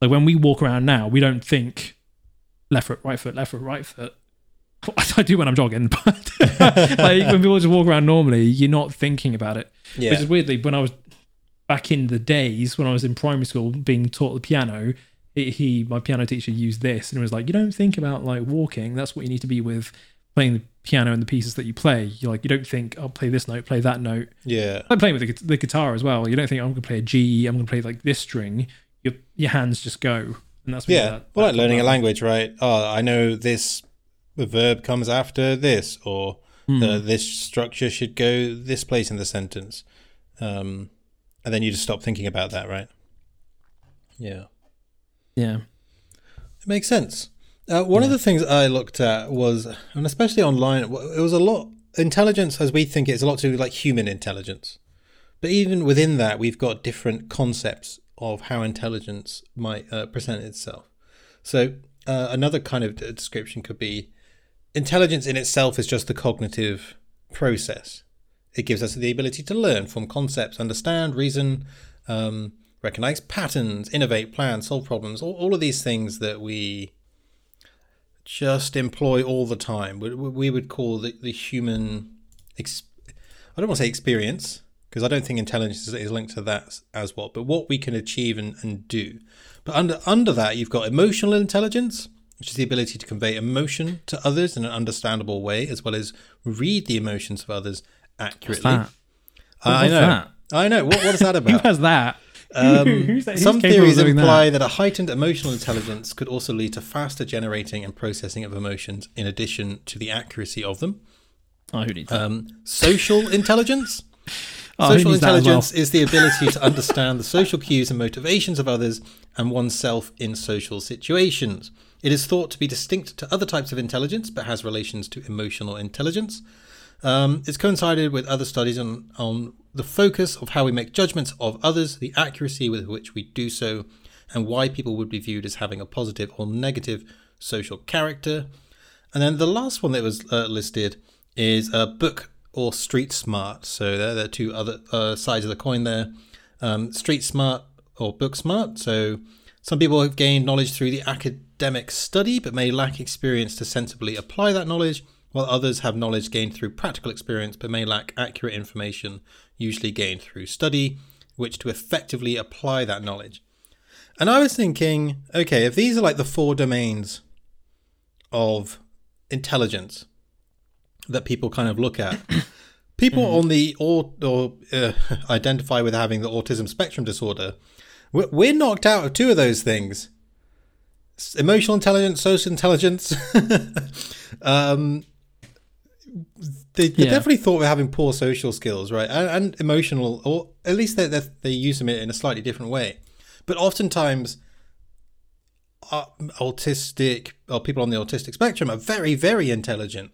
like when we walk around now, we don't think left foot, right foot, left foot, right foot. [laughs] I do when I'm jogging, [laughs] but like when people just walk around normally, you're not thinking about it. Yeah. Which is weirdly when I was back in the days when I was in primary school being taught the piano, he, he my piano teacher used this and it was like, you don't think about like walking. That's what you need to be with playing the piano and the pieces that you play. You're like you don't think I'll play this note, play that note. yeah. I'm like playing with the, the guitar as well. You don't think I'm going to play a G. I'm going to play like this string. Your your hands just go, and that's what Yeah. that- well, like learning a language, right? Oh, I know this the verb comes after this, or uh, this structure should go this place in the sentence. Um, and then you just stop thinking about that, right? Yeah. Yeah. It makes sense. Uh, one of the things I looked at was, and especially online, it was a lot. Intelligence, as we think it, is a lot to do with like human intelligence. But even within that, we've got different concepts of how intelligence might uh, present itself. So, uh, another kind of description could be intelligence in itself is just the cognitive process. It gives us the ability to learn from concepts, understand, reason, um, recognize patterns, innovate, plan, solve problems, all, all of these things that we just employ all the time. We, we would call the, the human, ex- I don't want to say experience, because I don't think intelligence is, is linked to that as well, but what we can achieve and, and do. But under, under that, you've got emotional intelligence, which is the ability to convey emotion to others in an understandable way, as well as read the emotions of others accurately. What's that? I know. that? I know. What, what is that [laughs] about? Who about? has that? Um, [laughs] Who's that- who's some theories doing that? imply that? a heightened emotional intelligence could also lead to faster generating and processing of emotions, in addition to the accuracy of them. Oh, who needs that? Um, social intelligence. Oh, social as well? intelligence is the ability to understand the social cues and motivations of others and oneself in social situations. It is thought to be distinct to other types of intelligence, but has relations to emotional intelligence. Um, it's coincided with other studies on, on the focus of how we make judgments of others, the accuracy with which we do so, and why people would be viewed as having a positive or negative social character. And then the last one that was uh, listed is a book or street smart. So are two other uh, sides of the coin there. Um, street smart or book smart. So some people have gained knowledge through the academic study but may lack experience to sensibly apply that knowledge, while others have knowledge gained through practical experience but may lack accurate information, usually gained through study, which to effectively apply that knowledge. And I was thinking, okay, if these are like the four domains of intelligence that people kind of look at, [coughs] people mm-hmm. on the or, or uh, [laughs] identify with having the autism spectrum disorder, we're, we're knocked out of two of those things: emotional intelligence, social intelligence. [laughs] um, they, they yeah. definitely thought we're having poor social skills, right? And, and emotional, or at least they, they, they use them in a slightly different way. But oftentimes, uh, autistic or people on the autistic spectrum are very, very intelligent.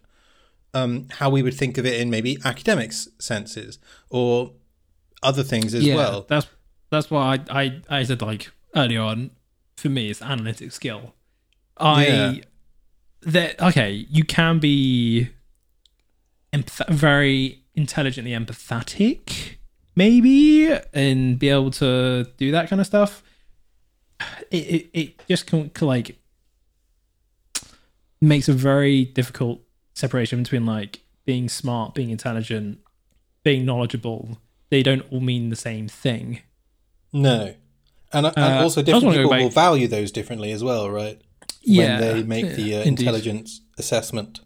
Um, how we would think of it in maybe academics senses or other things as yeah, well. That's that's why I, I, I said like earlier on. For me, it's analytic skill. I yeah. that okay. You can be empath- very intelligently empathetic, maybe, and be able to do that kind of stuff. It it, it just can, like makes a very difficult separation between like being smart, being intelligent, being knowledgeable. They don't all mean the same thing. No, and, and uh, also different people will value those differently as well, right? Yeah, when they make yeah, the uh, intelligence assessment.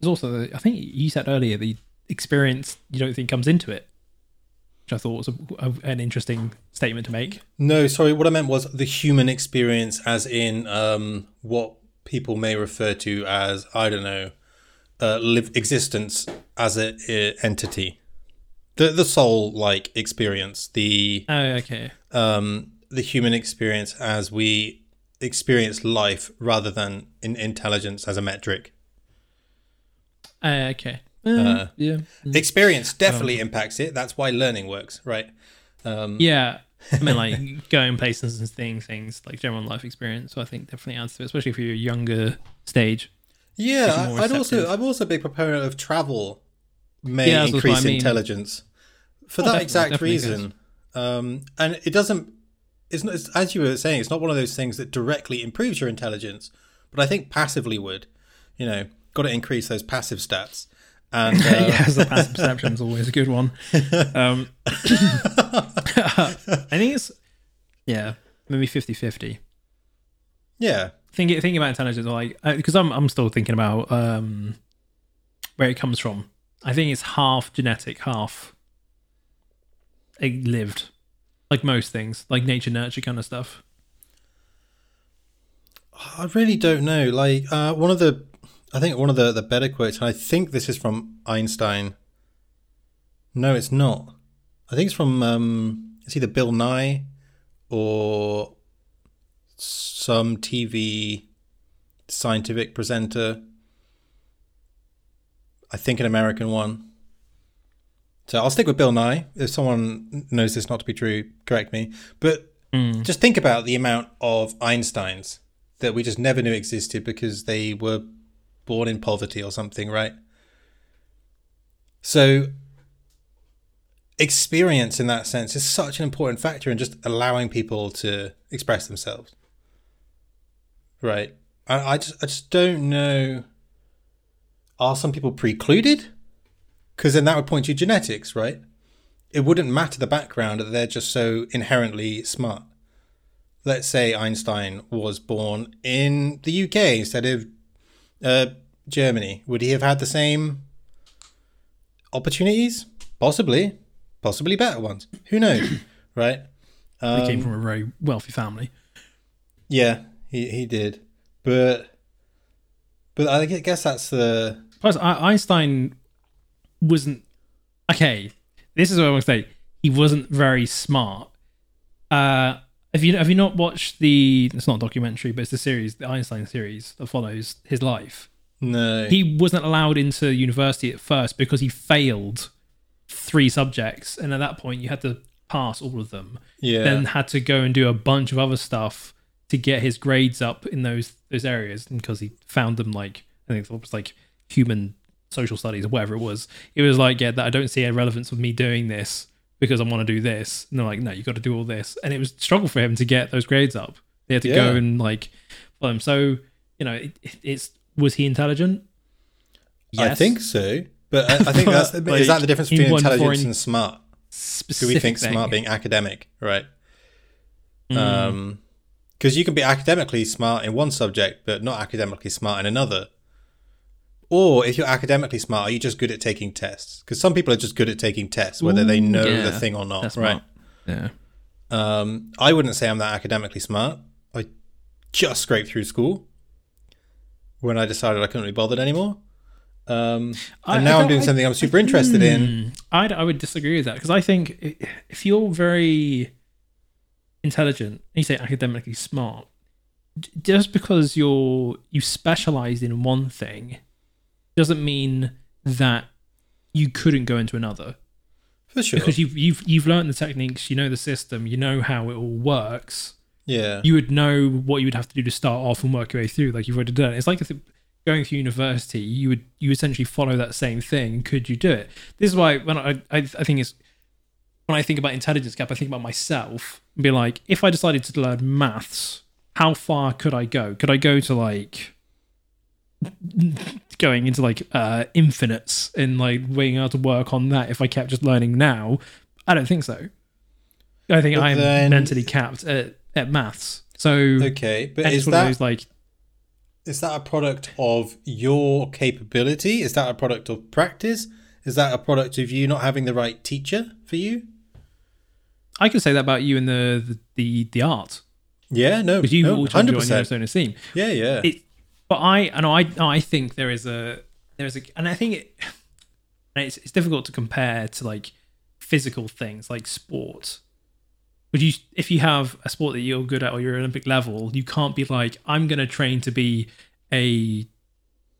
There's also, I think you said earlier, the experience you don't think comes into it, which I thought was a, a, an interesting statement to make. No, sorry, what I meant was the human experience, as in um, what people may refer to as, I don't know, uh, live existence as an entity. The the soul like experience, the oh okay, um, the human experience as we experience life rather than in intelligence as a metric. Uh, okay. Uh, uh, yeah. Experience definitely um, impacts it. That's why learning works, right? Um, yeah. I mean, like going places and seeing things, like general life experience. So I think definitely adds to it, especially for your younger stage. Yeah, I'd also I'm also a big proponent of travel may yeah, increase I mean. intelligence for oh, that exact reason. Um, and it doesn't. It's not it's, as you were saying. It's not one of those things that directly improves your intelligence, but I think passively would. You know, got to increase those passive stats. And [laughs] uh, yes, the passive perception is always a good one. [laughs] Um, [coughs] [laughs] I think it's yeah, maybe 50-50. Yeah, thinking thinking about intelligence, like because uh, I'm I'm still thinking about um, where it comes from. I think it's half genetic, half it lived, like most things, like nature nurture kind of stuff. I really don't know. Like uh, one of the I think one of the, the better quotes, and I think this is from Einstein. No, it's not. I think it's from um, it's either Bill Nye or some TV scientific presenter. I think an American one. So I'll stick with Bill Nye. If someone knows this not to be true, correct me. But mm. just think about the amount of Einsteins that we just never knew existed because they were born in poverty or something, right? So experience in that sense is such an important factor in just allowing people to express themselves. Right. I, I just I just don't know. Are some people precluded? Because then that would point to genetics, right? It wouldn't matter the background that they're just so inherently smart. Let's say Einstein was born in the UK instead of uh, Germany, would he have had the same opportunities? Possibly, possibly better ones. Who knows, [coughs] right? Um, he came from a very wealthy family. Yeah, he he did, but but I guess that's the. Plus, Einstein wasn't okay. This is what I want to say. He wasn't very smart. Uh, have you have you not watched the? It's not a documentary, but it's the series, the Einstein series that follows his life. No, he wasn't allowed into university at first because he failed three subjects, and at that point, you had to pass all of them. Yeah. Then had to go and do a bunch of other stuff to get his grades up in those those areas because he found them like I think it was like human social studies or whatever it was. It was like, yeah, that I don't see a relevance of me doing this because I want to do this. And they're like, no, you got to do all this. And it was struggle for him to get those grades up. They had to Yeah. go and like him. So you know, it, it's was he intelligent? I think so. But I, I think [laughs] that's But, is that the difference between intelligence and smart? Do we think thing. smart being academic, right? Mm. Um, because you can be academically smart in one subject but not academically smart in another. Or if you're academically smart, are you just good at taking tests? Because some people are just good at taking tests, whether they know yeah. the thing or not, right? Yeah. Um, I wouldn't say I'm that academically smart. I just scraped through school when I decided I couldn't be bothered anymore. Um, and I now I'm doing I- something I'm super interested in. Hmm. I'd, I would disagree with that because I think if you're very intelligent, and you say academically smart, just because you're you specialized in one thing doesn't mean that you couldn't go into another For sure. because you've you've you've learned the techniques, you know the system, you know how it all works. yeah. You would know what you would have to do to start off and work your way through, like you've already done. It's like if going to university, you would you essentially follow that same thing. Could you do it? This is why when I I, I think it's when I think about intelligence gap, I think about myself and be like, if I decided to learn maths, how far could I go? Could I go to like going into like uh infinites and like being able to work on that if I kept just learning now? I don't think so. I think But I'm then- mentally capped at, at maths. So Okay, but is it's one of that those like is that a product of your capability? Is that a product of practice? Is that a product of you not having the right teacher for you? I could say that about you in the the the, art Yeah, no, because you've no, all tried to join 100%. Yellowstone scene. Yeah, yeah. It, but I know I I think there is a there's a and I think it and it's it's difficult to compare to like physical things like sport. But you if you have a sport that you're good at or you're Olympic level, you can't be like I'm going to train to be a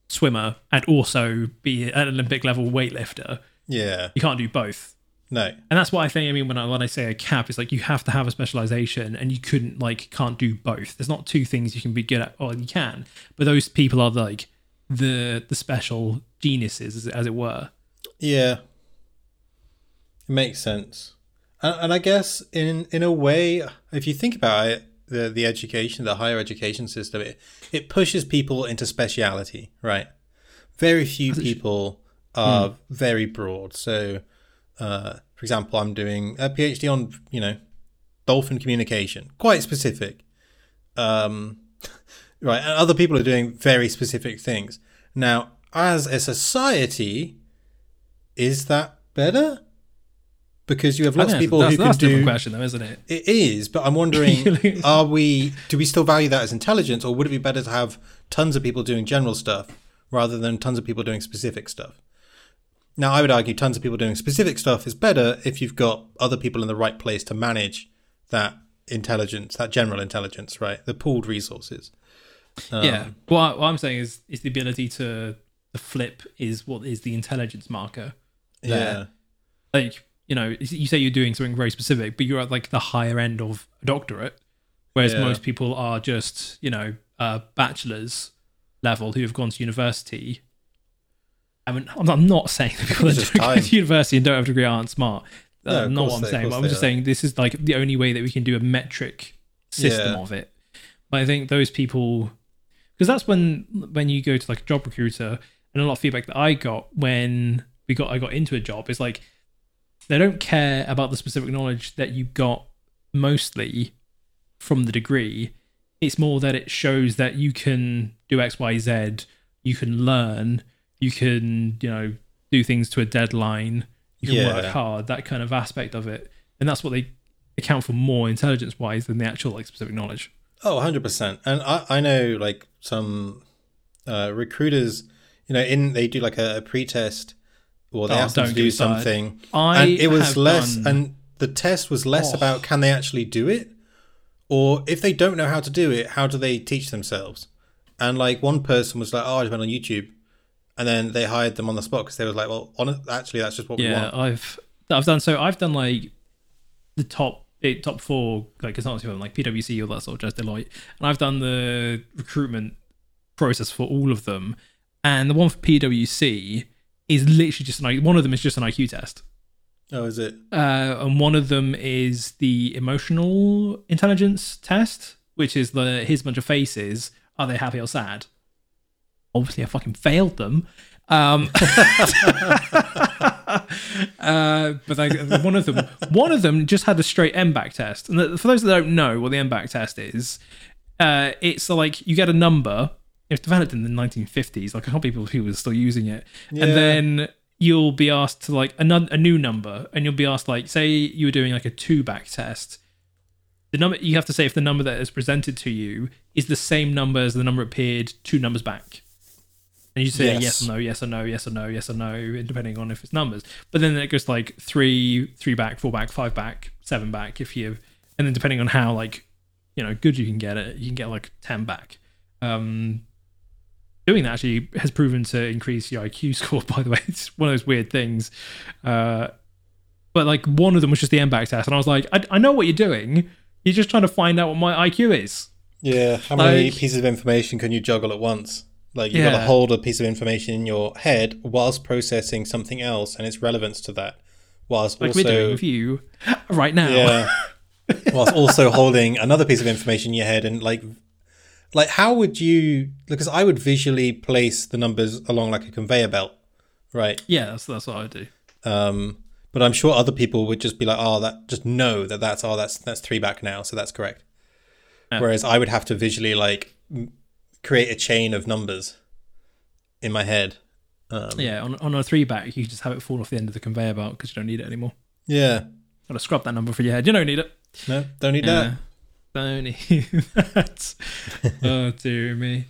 swimmer and also be an Olympic level weightlifter. yeah. You can't do both. No. And that's what I think. I mean, when I when I say a cap, it's like you have to have a specialization, and you couldn't like can't do both. There's not two things you can be good at, or you can, but those people are like the the special geniuses, as, as it were. Yeah. It makes sense. And, and I guess in in a way, if you think about it, the the education, the higher education system, it, it pushes people into speciality, right? Very few As it sh- people are very broad. So, uh, for example, I'm doing a PhD on, you know, dolphin communication, quite specific. Um, [laughs] right, and other people are doing very specific things. Now, as a society, is that better? Because you have lots of people that's, who that's can a different do. question, though, isn't it? It is, but I'm wondering: [laughs] Are we? Do we still value that as intelligence, or would it be better to have tons of people doing general stuff rather than tons of people doing specific stuff? Now, I would argue tons of people doing specific stuff is better if you've got other people in the right place to manage that intelligence, that general intelligence, right? The pooled resources. Um, yeah. What, what I'm saying is, is the ability to the flip is what is the intelligence marker. Yeah. Like you know, you say you're doing something very specific, but you're at like the higher end of a doctorate, whereas Yeah. most people are just you know uh, bachelors level who have gone to university. I mean, I'm not saying that people that go to university and don't have a degree aren't smart. No, That's of not what I'm they- saying. But I'm just are. saying this is like the only way that we can do a metric system Yeah. of it. But I think those people, because that's when when you go to like a job recruiter, and a lot of feedback that I got when we got I got into a job is like they don't care about the specific knowledge that you got mostly from the degree. It's more that it shows that you can do X, Y, Z. You can learn. You can you know do things to a deadline. You can Yeah. work hard. That kind of aspect of it, and that's what they account for more intelligence wise than the actual like specific knowledge. Oh, 100%. And I, I know like some uh, recruiters, you know, in they do like a, a pre-test or they Oh, ask them to do something. I and it was less done- and the test was less Oh. about can they actually do it or if they don't know how to do it, how do they teach themselves? And like one person was like, "Oh, I just went on YouTube." And then they hired them on the spot because they was like, "Well, on actually that's just what we want." yeah. I've I've done so. I've done like the top eh, top four like consultancy firm like PwC all that sort of just Deloitte, and I've done the recruitment process for all of them, and the one for PwC is literally just an I- one of them is just an IQ test. Oh, is it? uh, and one of them is the emotional intelligence test, which is the here's a bunch of faces. Are they happy or sad? Obviously, I fucking failed them. Um, [laughs] uh, but I, one of them, one of them just had a straight n-back test. And for those that don't know what the n-back test is, uh, it's like you get a number. Was developed in the 1950s. Like a couple people people are still using it, Yeah. and then you'll be asked to like another a new number, and you'll be asked like, say you were doing like a two back test. The number you have to say if the number that is presented to you is the same number as the number appeared two numbers back. And you say Yes. yes or no, yes or no, yes or no, yes or no, depending on if it's numbers. But then it goes like three, three back, four back, five back, seven back. If you, and then depending on how like, you know, good you can get it, you can get like ten back. Um, doing that actually has proven to increase your IQ [laughs] score. By the way, it's one of those weird things. Uh, but like one of them was just the n-back test, and I was like, I, I know what you're doing. You're just trying to find out what my IQ is. Yeah. How many Like- pieces of information can you juggle at once? Like you've got to hold a piece of information in your head whilst processing something else and its relevance to that, whilst Like also we're doing with you [laughs] right now. yeah, [laughs] whilst also holding another piece of information in your head and like, like how would you? Because I would visually place the numbers along like a conveyor belt, right? Yeah, that's that's what I do. Um, but I'm sure other people would just be like, oh, that just know that that's oh that's that's three back now, so that's correct. Yeah. Whereas I would have to visually like create a chain of numbers in my head. Um, Yeah, on on a three back, you just have it fall off the end of the conveyor belt because you don't need it anymore. yeah. Gotta scrub that number for your head. You don't need it. No, don't need Yeah. Don't need [laughs] that. oh dear me.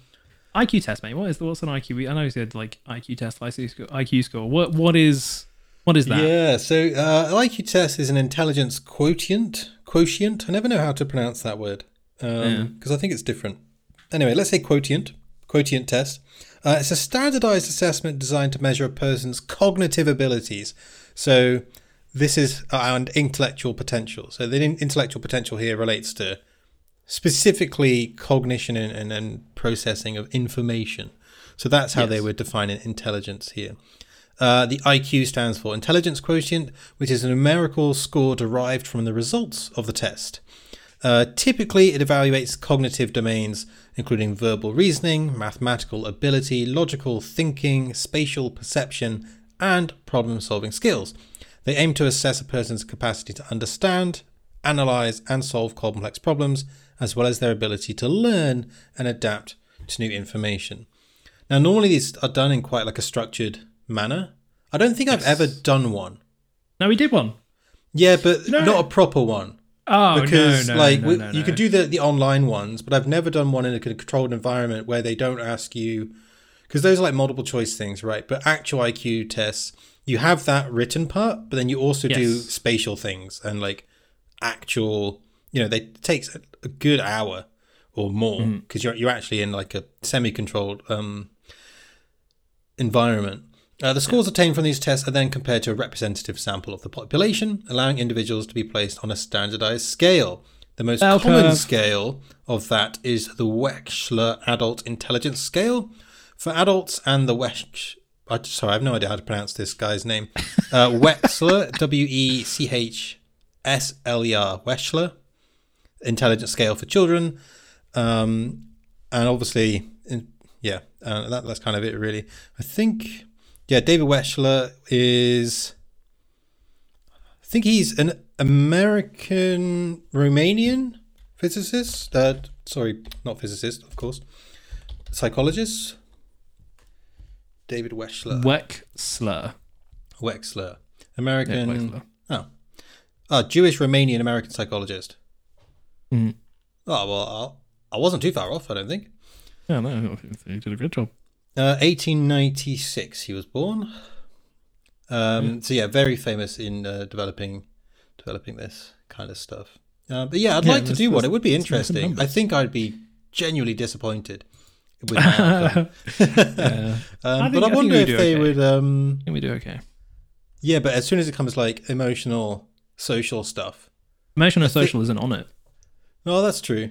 IQ test, mate. What is the what's an IQ? I know you said like IQ test, IQ score. IQ score. What what is what is that. Yeah. So uh, IQ test is an intelligence quotient. Quotient. I never know how to pronounce that word because Yeah. I think it's different. Anyway, let's say quotient. Quotient test. Uh, it's a standardized assessment designed to measure a person's cognitive abilities. So this is uh, and intellectual potential. So the in- intellectual potential here relates to specifically cognition and, and, and processing of information. So that's how they Yes. would define an intelligence here. Uh, the IQ stands for Intelligence Quotient, which is a numerical score derived from the results of the test. Uh, typically, it evaluates cognitive domains including verbal reasoning, mathematical ability, logical thinking, spatial perception, and problem solving skills. They aim to assess a person's capacity to understand, analyze, and solve complex problems, as well as their ability to learn and adapt to new information. Now, normally these are done in quite like a structured manner. I don't think I've ever done one. No, we did one. Yeah, but No. not a proper one Oh because no, no, like no, we- no, you could do the the online ones, but I've never done one in a controlled environment where they don't ask you because those are like multiple choice things, right? But actual IQ tests, you have that written part, but then you also do spatial things and like actual, you know, they takes a, good hour or more because you're you're actually in like a semi-controlled um environment. Uh, the scores obtained from these tests are then compared to a representative sample of the population, allowing individuals to be placed on a standardized scale. The most Bell common curve. scale of that is the Wechsler Adult Intelligence Scale. For adults and the Wech, I, sorry, I have no idea how to pronounce this guy's name. Uh, Wechsler, [laughs] W E C H S L E R, Wechsler Intelligence Scale for children. Um, and obviously, in, yeah, uh, that, that's kind of it, really. I think, yeah, David Wechsler is. I think he's an American Romanian physicist. Uh, sorry, not physicist, of course. Psychologist. David Wechsler. Wexler. Wechsler. Yeah, American. Wexler. Oh. Oh, Jewish Romanian American psychologist. Mhm. Oh, well, I I wasn't too far off, I don't think. Yeah, no, you did a good job. Uh, 1896, he was born. Um, So yeah, very famous in uh, developing developing this kind of stuff. Uh, but yeah, I'd Yeah, like to do one. It would be interesting. I think I'd be genuinely disappointed with. [laughs] Yeah, [laughs] um, I think- but I I wonder if they okay. would. Um, I think we do okay. yeah, but as soon as it comes like emotional, social stuff, Emotional and social isn't on it. Oh, that's true.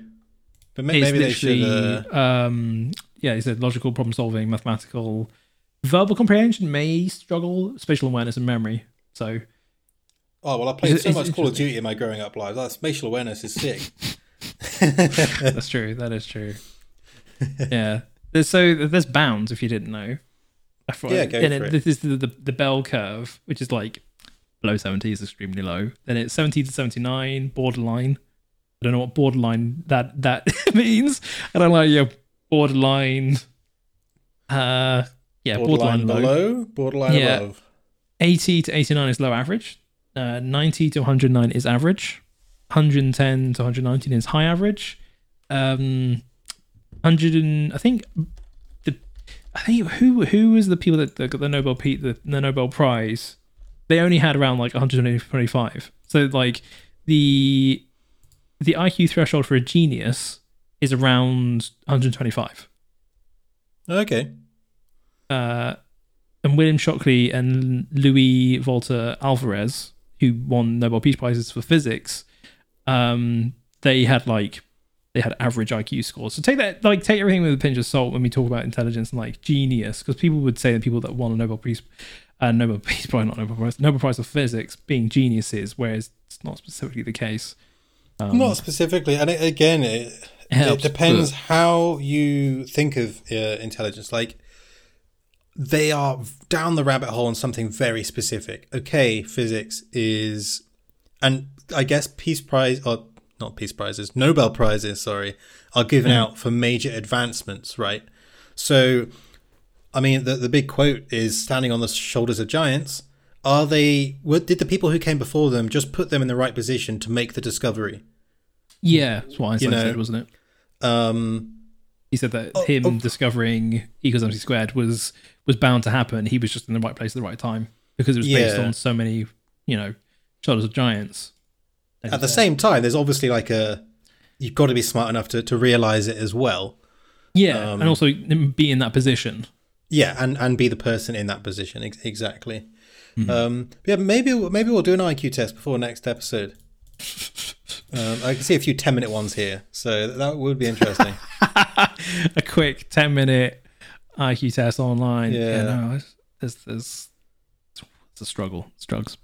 But may- It's maybe they should. Uh, um, yeah, he said logical problem solving, mathematical, verbal comprehension may struggle, spatial awareness and memory. So oh well, I played so much Call of. Duty in my growing up life. That spatial awareness is sick. [laughs] that's true. That is true. yeah. There's, so there's bounds if you didn't know. Yeah, go and for it. This is the, the the bell curve, which is like below 70 is extremely low. Then it's 70 to 79, borderline. I don't know what borderline that that [laughs] means. I don't like your borderline. Uh, yeah, borderline, borderline low. below, borderline Yeah. above. 80 to 89 is low average. Uh, 90 to 109 is average. 110 to 119 is high average. Um, 100 and I think the I think who who was the people that, that got the Nobel the, the Nobel Prize? They only had around like 125. So like the the IQ threshold for a genius is around 125 Okay. uh, and William Shockley and Louis Volta Alvarez, who won Nobel Peace Prizes for physics, um, they had like they had average IQ scores. So take that like take everything with a pinch of salt when we talk about intelligence and like genius, because people would say that people that won a Nobel Peace, uh, Nobel [laughs] Peace Prize, not Nobel Prize, Nobel Prize for physics, being geniuses, whereas it's not specifically the case. Um, Not specifically, and it, again, it, It depends how you think of uh, intelligence. Like they are down the rabbit hole on something very specific. Okay, physics is, and I guess Peace Prize or not Peace Prizes, Nobel prizes, sorry, are given out for major advancements, right? So, I mean, the the big quote is standing on the shoulders of giants. Are they? What did the people who came before them just put them in the right position to make the discovery? Yeah, that's what Einstein know, said, wasn't it? Um, He said that Oh, him oh. discovering E equals MC squared was was bound to happen. He was just in the right place at the right time because it was based Yeah. on so many, you know, shoulders of giants. at the same time, there's obviously like a you've got to be smart enough to, to realize it as well. yeah, um, and also be in that position. Yeah, and and be the person in that position ex- exactly. Mm-hmm. Um, yeah, maybe maybe we'll do an IQ test before next episode. [laughs] Um, I can see a few ten minute ones here, so that would be interesting. [laughs] a quick ten minute IQ test online. Yeah. no, it's, it's, it's, it's a struggle. It's drugs.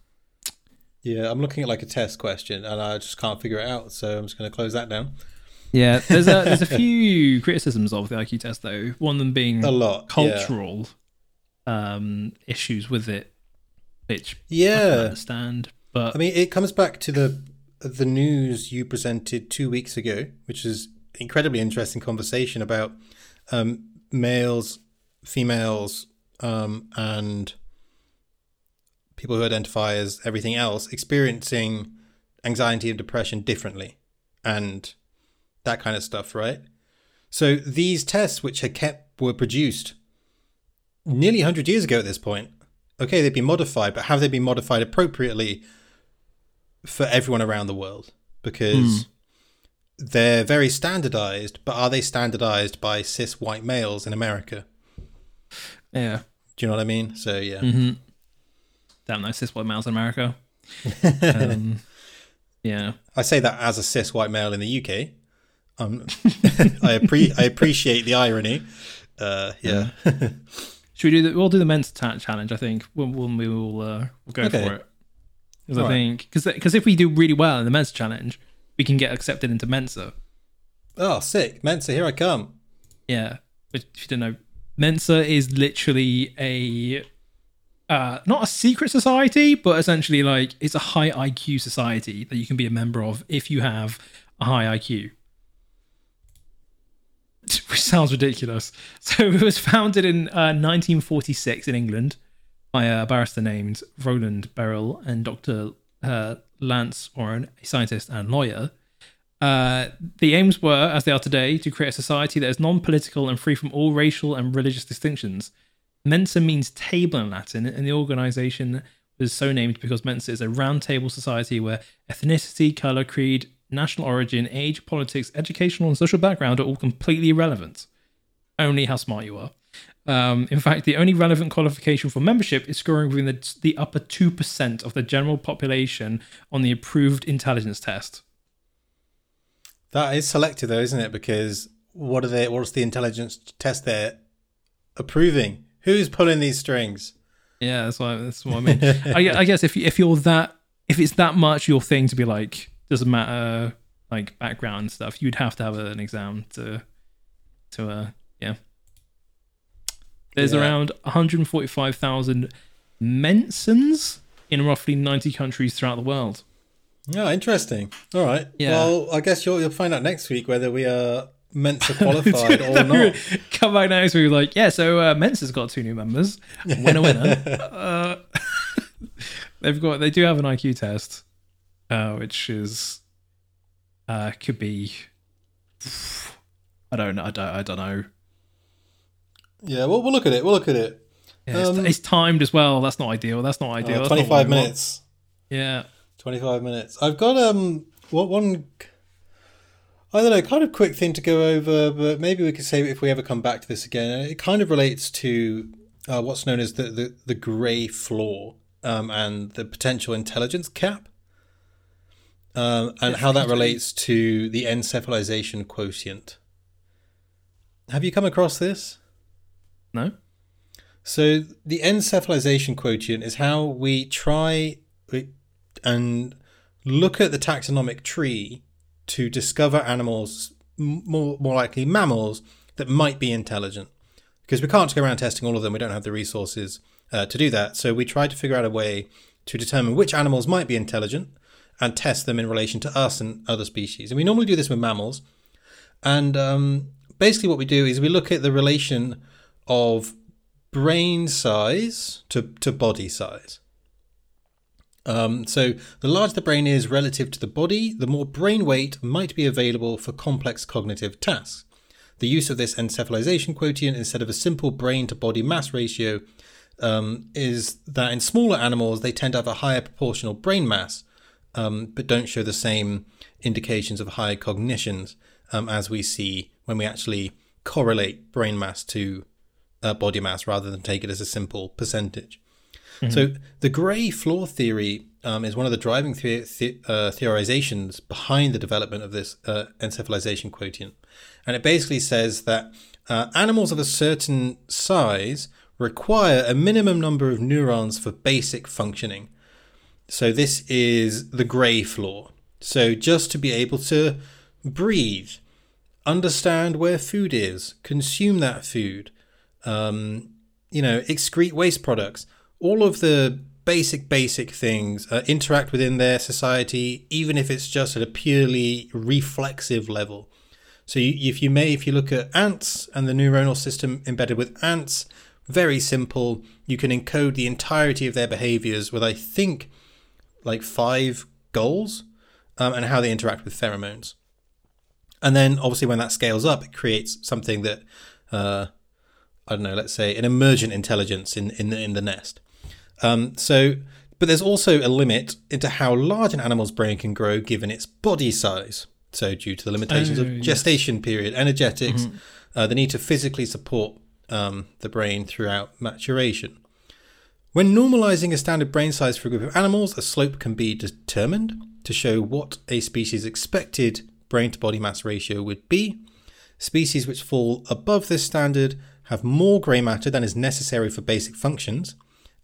yeah, I'm looking at like a test question, and I just can't figure it out, so I'm just going to close that down. Yeah, there's a there's a [laughs] few criticisms of the IQ test though. One of them being A lot, yeah. cultural um, issues with it, which I Yeah, understand. But I mean, it comes back to the the news you presented two weeks ago, which is incredibly interesting conversation about um, males, females, um, and people who identify as everything else experiencing anxiety and depression differently, and that kind of stuff, right? So these tests, which had kept were produced nearly 100 years ago at this point, okay, they've been modified, but have they been modified appropriately for everyone around the world? Because they're very standardized, but are they standardized by cis white males in America? yeah, Do you know what I mean? So yeah, hmm damn those cis white males in America. [laughs] um, yeah, I say that as a cis white male in the UK. Um, [laughs] I appre- I appreciate the irony. Uh, yeah. [laughs] should we do the? We'll do the men's ta- challenge. I think when, when we will uh, we'll go Okay. for it. Because I think because because if we do really well in the men's challenge, we can get accepted into Mensa. oh, sick, Mensa, here I come. Yeah, which if you don't know, Mensa is literally a uh, not a secret society, but essentially like it's a high IQ society that you can be a member of if you have a high IQ. [laughs] Which sounds ridiculous. So it was founded in uh, 1946 in England by a barrister named Roland Berrill and Dr. Uh, Lance Warren, a scientist and lawyer. Uh, the aims were, as they are today, to create a society that is non political and free from all racial and religious distinctions. Mensa means table in Latin, and the organization was so named because Mensa is a round table society where ethnicity, color, creed, national origin, age, politics, educational, and social background are all completely irrelevant. Only how smart you are. Um, in fact, the only relevant qualification for membership is scoring within the, the upper 2% of the general population on the approved intelligence test. That is selective, though, isn't it? Because what are they? What's the intelligence test they're approving? Who's pulling these strings? Yeah, that's what that's what I mean. [laughs] I, I, guess if if you're that if it's that much your thing to be like doesn't matter like background stuff, you'd have to have an exam to to uh. There's yeah. around 145,000 Mensans in roughly 90 countries throughout the world. Oh, interesting. All right. Yeah. Well, I guess you'll you'll find out next week whether we are meant to qualify [laughs] or not. [laughs] Come back next week like, yeah, so uh, Mensa's got two new members. [laughs] Winner, winner. uh, they've got they do have an IQ test, uh, which is uh, could be. [sighs] I don't know. I don't. I don't know. Yeah, well, we'll look at it. We'll look at it. Yeah, um, it's, it's, timed as well. That's not ideal. That's not ideal. Uh, Twenty five minutes. Yeah. 25 minutes. I've got um what one I don't know, kind of quick thing to go over, but maybe we could say if we ever come back to this again. It kind of relates to uh, what's known as the the, the grey floor um, and the potential intelligence cap, um, and how that relates to the encephalization quotient. Have you come across this? No. So the encephalization quotient is how we try and look at the taxonomic tree to discover animals, more, more likely mammals, that might be intelligent. Because we can't go around testing all of them, we don't have the resources uh, to do that. So we try to figure out a way to determine which animals might be intelligent and test them in relation to us and other species. And we normally do this with mammals. And um, basically, what we do is we look at the relation of brain size to, to body size. Um, so, the larger the brain is relative to the body, the more brain weight might be available for complex cognitive tasks. The use of this encephalization quotient instead of a simple brain to body mass ratio um, is that in smaller animals, they tend to have a higher proportional brain mass, um, but don't show the same indications of high cognitions um, as we see when we actually correlate brain mass to uh, body mass rather than take it as a simple percentage. Mm-hmm. So the grey floor theory um, is one of the driving the- the- uh, theorizations behind the development of this uh, encephalization quotient. And it basically says that uh, animals of a certain size require a minimum number of neurons for basic functioning. So this is the grey floor. So just to be able to breathe, understand where food is, consume that food, um, you know, excrete waste products. All of the basic basic things uh, interact within their society even if it's just at a purely reflexive level. So you, if you may if you look at ants and the neuronal system embedded with ants very simple. You can encode the entirety of their behaviors with i think like five goals um, and how they interact with pheromones. And then obviously when that scales up it creates something that uh, i don't know let's say an emergent intelligence in, in, the, in the nest um, so, but there's also a limit into how large an animal's brain can grow given its body size. So, due to the limitations oh, of gestation yes. period, energetics, mm-hmm. uh, the need to physically support um, the brain throughout maturation. When normalizing a standard brain size for a group of animals, a slope can be determined to show what a species' expected brain to body mass ratio would be. Species which fall above this standard have more grey matter than is necessary for basic functions,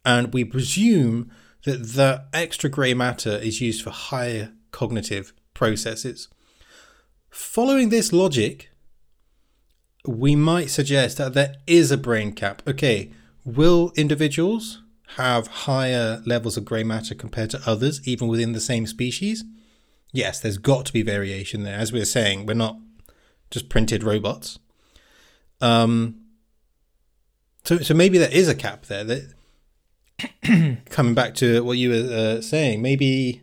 and we presume that the extra grey matter is used for higher cognitive processes. Following this logic, we might suggest that there is a brain cap. Okay, will individuals have higher levels of grey matter compared to others, even within the same species? Yes, there's got to be variation there. As we were saying, we're not just printed robots. Um, so, so maybe there is a cap there. That [coughs] coming back to what you were uh, saying, maybe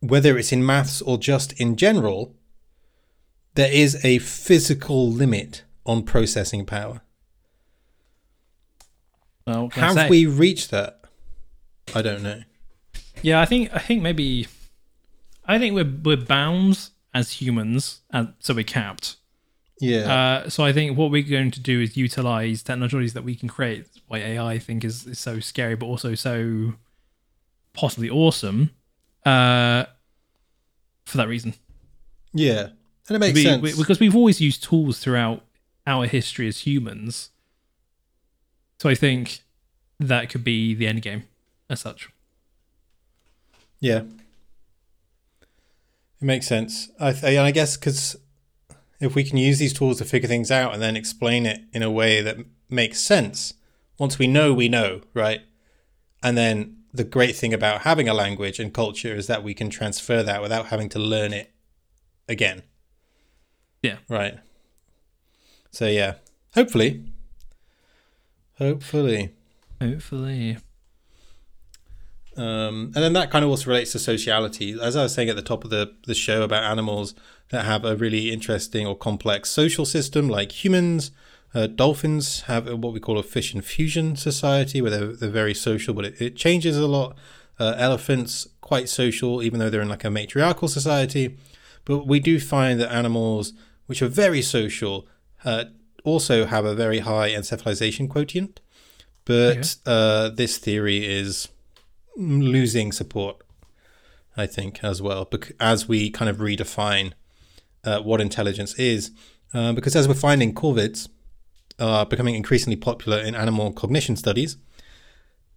whether it's in maths or just in general, there is a physical limit on processing power. Well, have we reached that? I don't know. Yeah, I think I think maybe I think we're we're bound as humans, and so we're capped. Yeah. Uh, so I think what we're going to do is utilize technologies that we can create. That's why AI I think is, is so scary, but also so possibly awesome. Uh, for that reason, yeah. And it makes We- sense. we- because we've always used tools throughout our history as humans. So I think that could be the end game as such. Yeah. It makes sense. I, th- and I guess because if we can use these tools to figure things out and then explain it in a way that makes sense, once we know, we know, right? And then the great thing about having a language and culture is that we can transfer that without having to learn it again. Yeah. Right. So, yeah. Hopefully. Hopefully. Hopefully. Um, and then that kind of also relates to sociality. As I was saying at the top of the, the show about animals that have a really interesting or complex social system, like humans, uh, dolphins have what we call a fission fusion society where they're, they're very social, but it, it changes a lot. Uh, elephants, quite social, even though they're in like a matriarchal society. But we do find that animals, which are very social, uh, also have a very high encephalization quotient. But uh, this theory is losing support, I think, as well, bec- as we kind of redefine uh, what intelligence is. Uh, because as we're finding, corvids are becoming increasingly popular in animal cognition studies.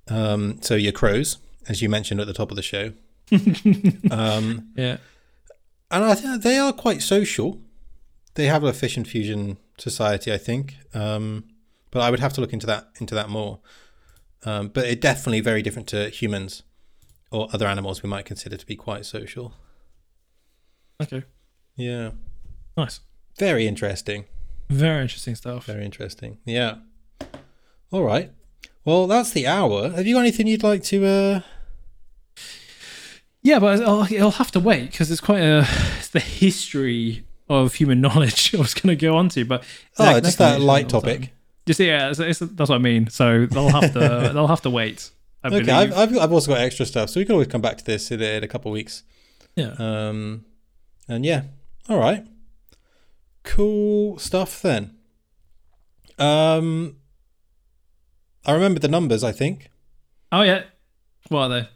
Um, so your crows, as you mentioned at the top of the show, [laughs] um, Yeah. and I think they are quite social. They have a fission fusion society, I think, um, but I would have to look into that into that more. Um, but it definitely very different to humans or other animals we might consider to be quite social. Okay. Yeah, Nice. very interesting. Very interesting stuff. Very interesting. Yeah. All right. Well, that's the hour. Have you got anything you'd like to? Uh... Yeah, but I'll, it'll have to wait because it's quite a it's the history of human [laughs] knowledge I was going to go on to, but Oh, that- just can that light topic. Just yeah, it's, it's, that's what I mean. So they'll have to [laughs] they'll have to wait. I okay, I've, I've I've also got extra stuff, so we can always come back to this in a, in a couple of weeks. yeah. Um, and yeah, all right, cool stuff then. Um, I remember the numbers. I think Oh yeah. What are they?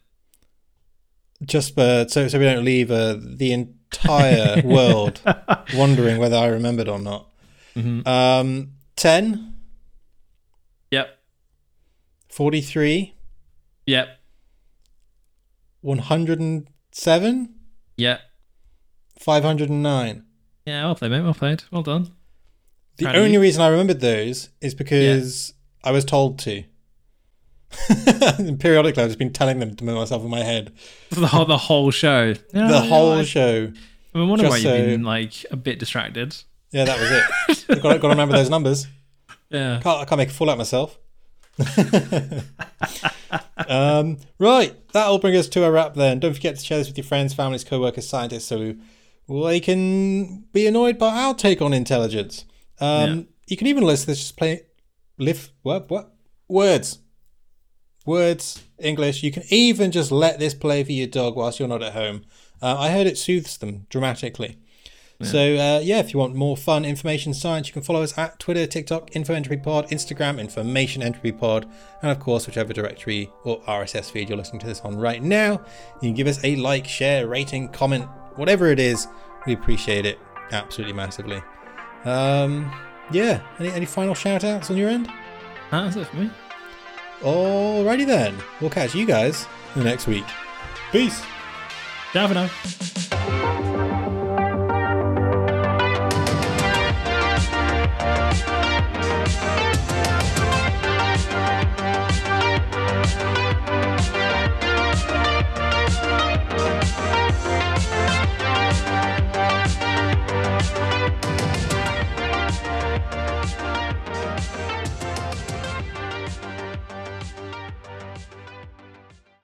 just uh, so so we don't leave uh, the entire [laughs] world wondering whether I remembered or not. Mhm. Um, 10, Yep. 43, Yep. 107, Yep. 509. Yeah. Well played, mate. Well played. Well done. The Proud only reason I remembered those is because I was told to. [laughs] periodically, I've just been telling them to myself in my head [laughs] The whole the whole show. Yeah, the yeah, whole I, show. I'm wondering why you've so- been like a bit distracted. Yeah, that was it. I've got, got to remember those numbers. [laughs] Yeah. Can't, I can't make a fool out of myself. Um, right, that'll bring us to a wrap then. Don't forget to share this with your friends, families, co workers, scientists, so they can be annoyed by our take on intelligence. Um, Yeah. You can even listen to this, just play, live, what, what? Words. Words, English. You can even just let this play for your dog whilst you're not at home. Uh, I heard it soothes them dramatically. So uh, yeah, if you want more fun information science, you can follow us at Twitter, TikTok, Info Entropy Pod, Instagram, Information Entropy Pod, and of course, whichever directory or RSS feed you're listening to this on right now. You can give us a like, share, rating, comment, whatever it is. We appreciate it absolutely massively. Um, yeah, any, any final shout outs on your end? That's it for me. Alrighty then, we'll catch you guys in the next week. Peace. Ciao for now.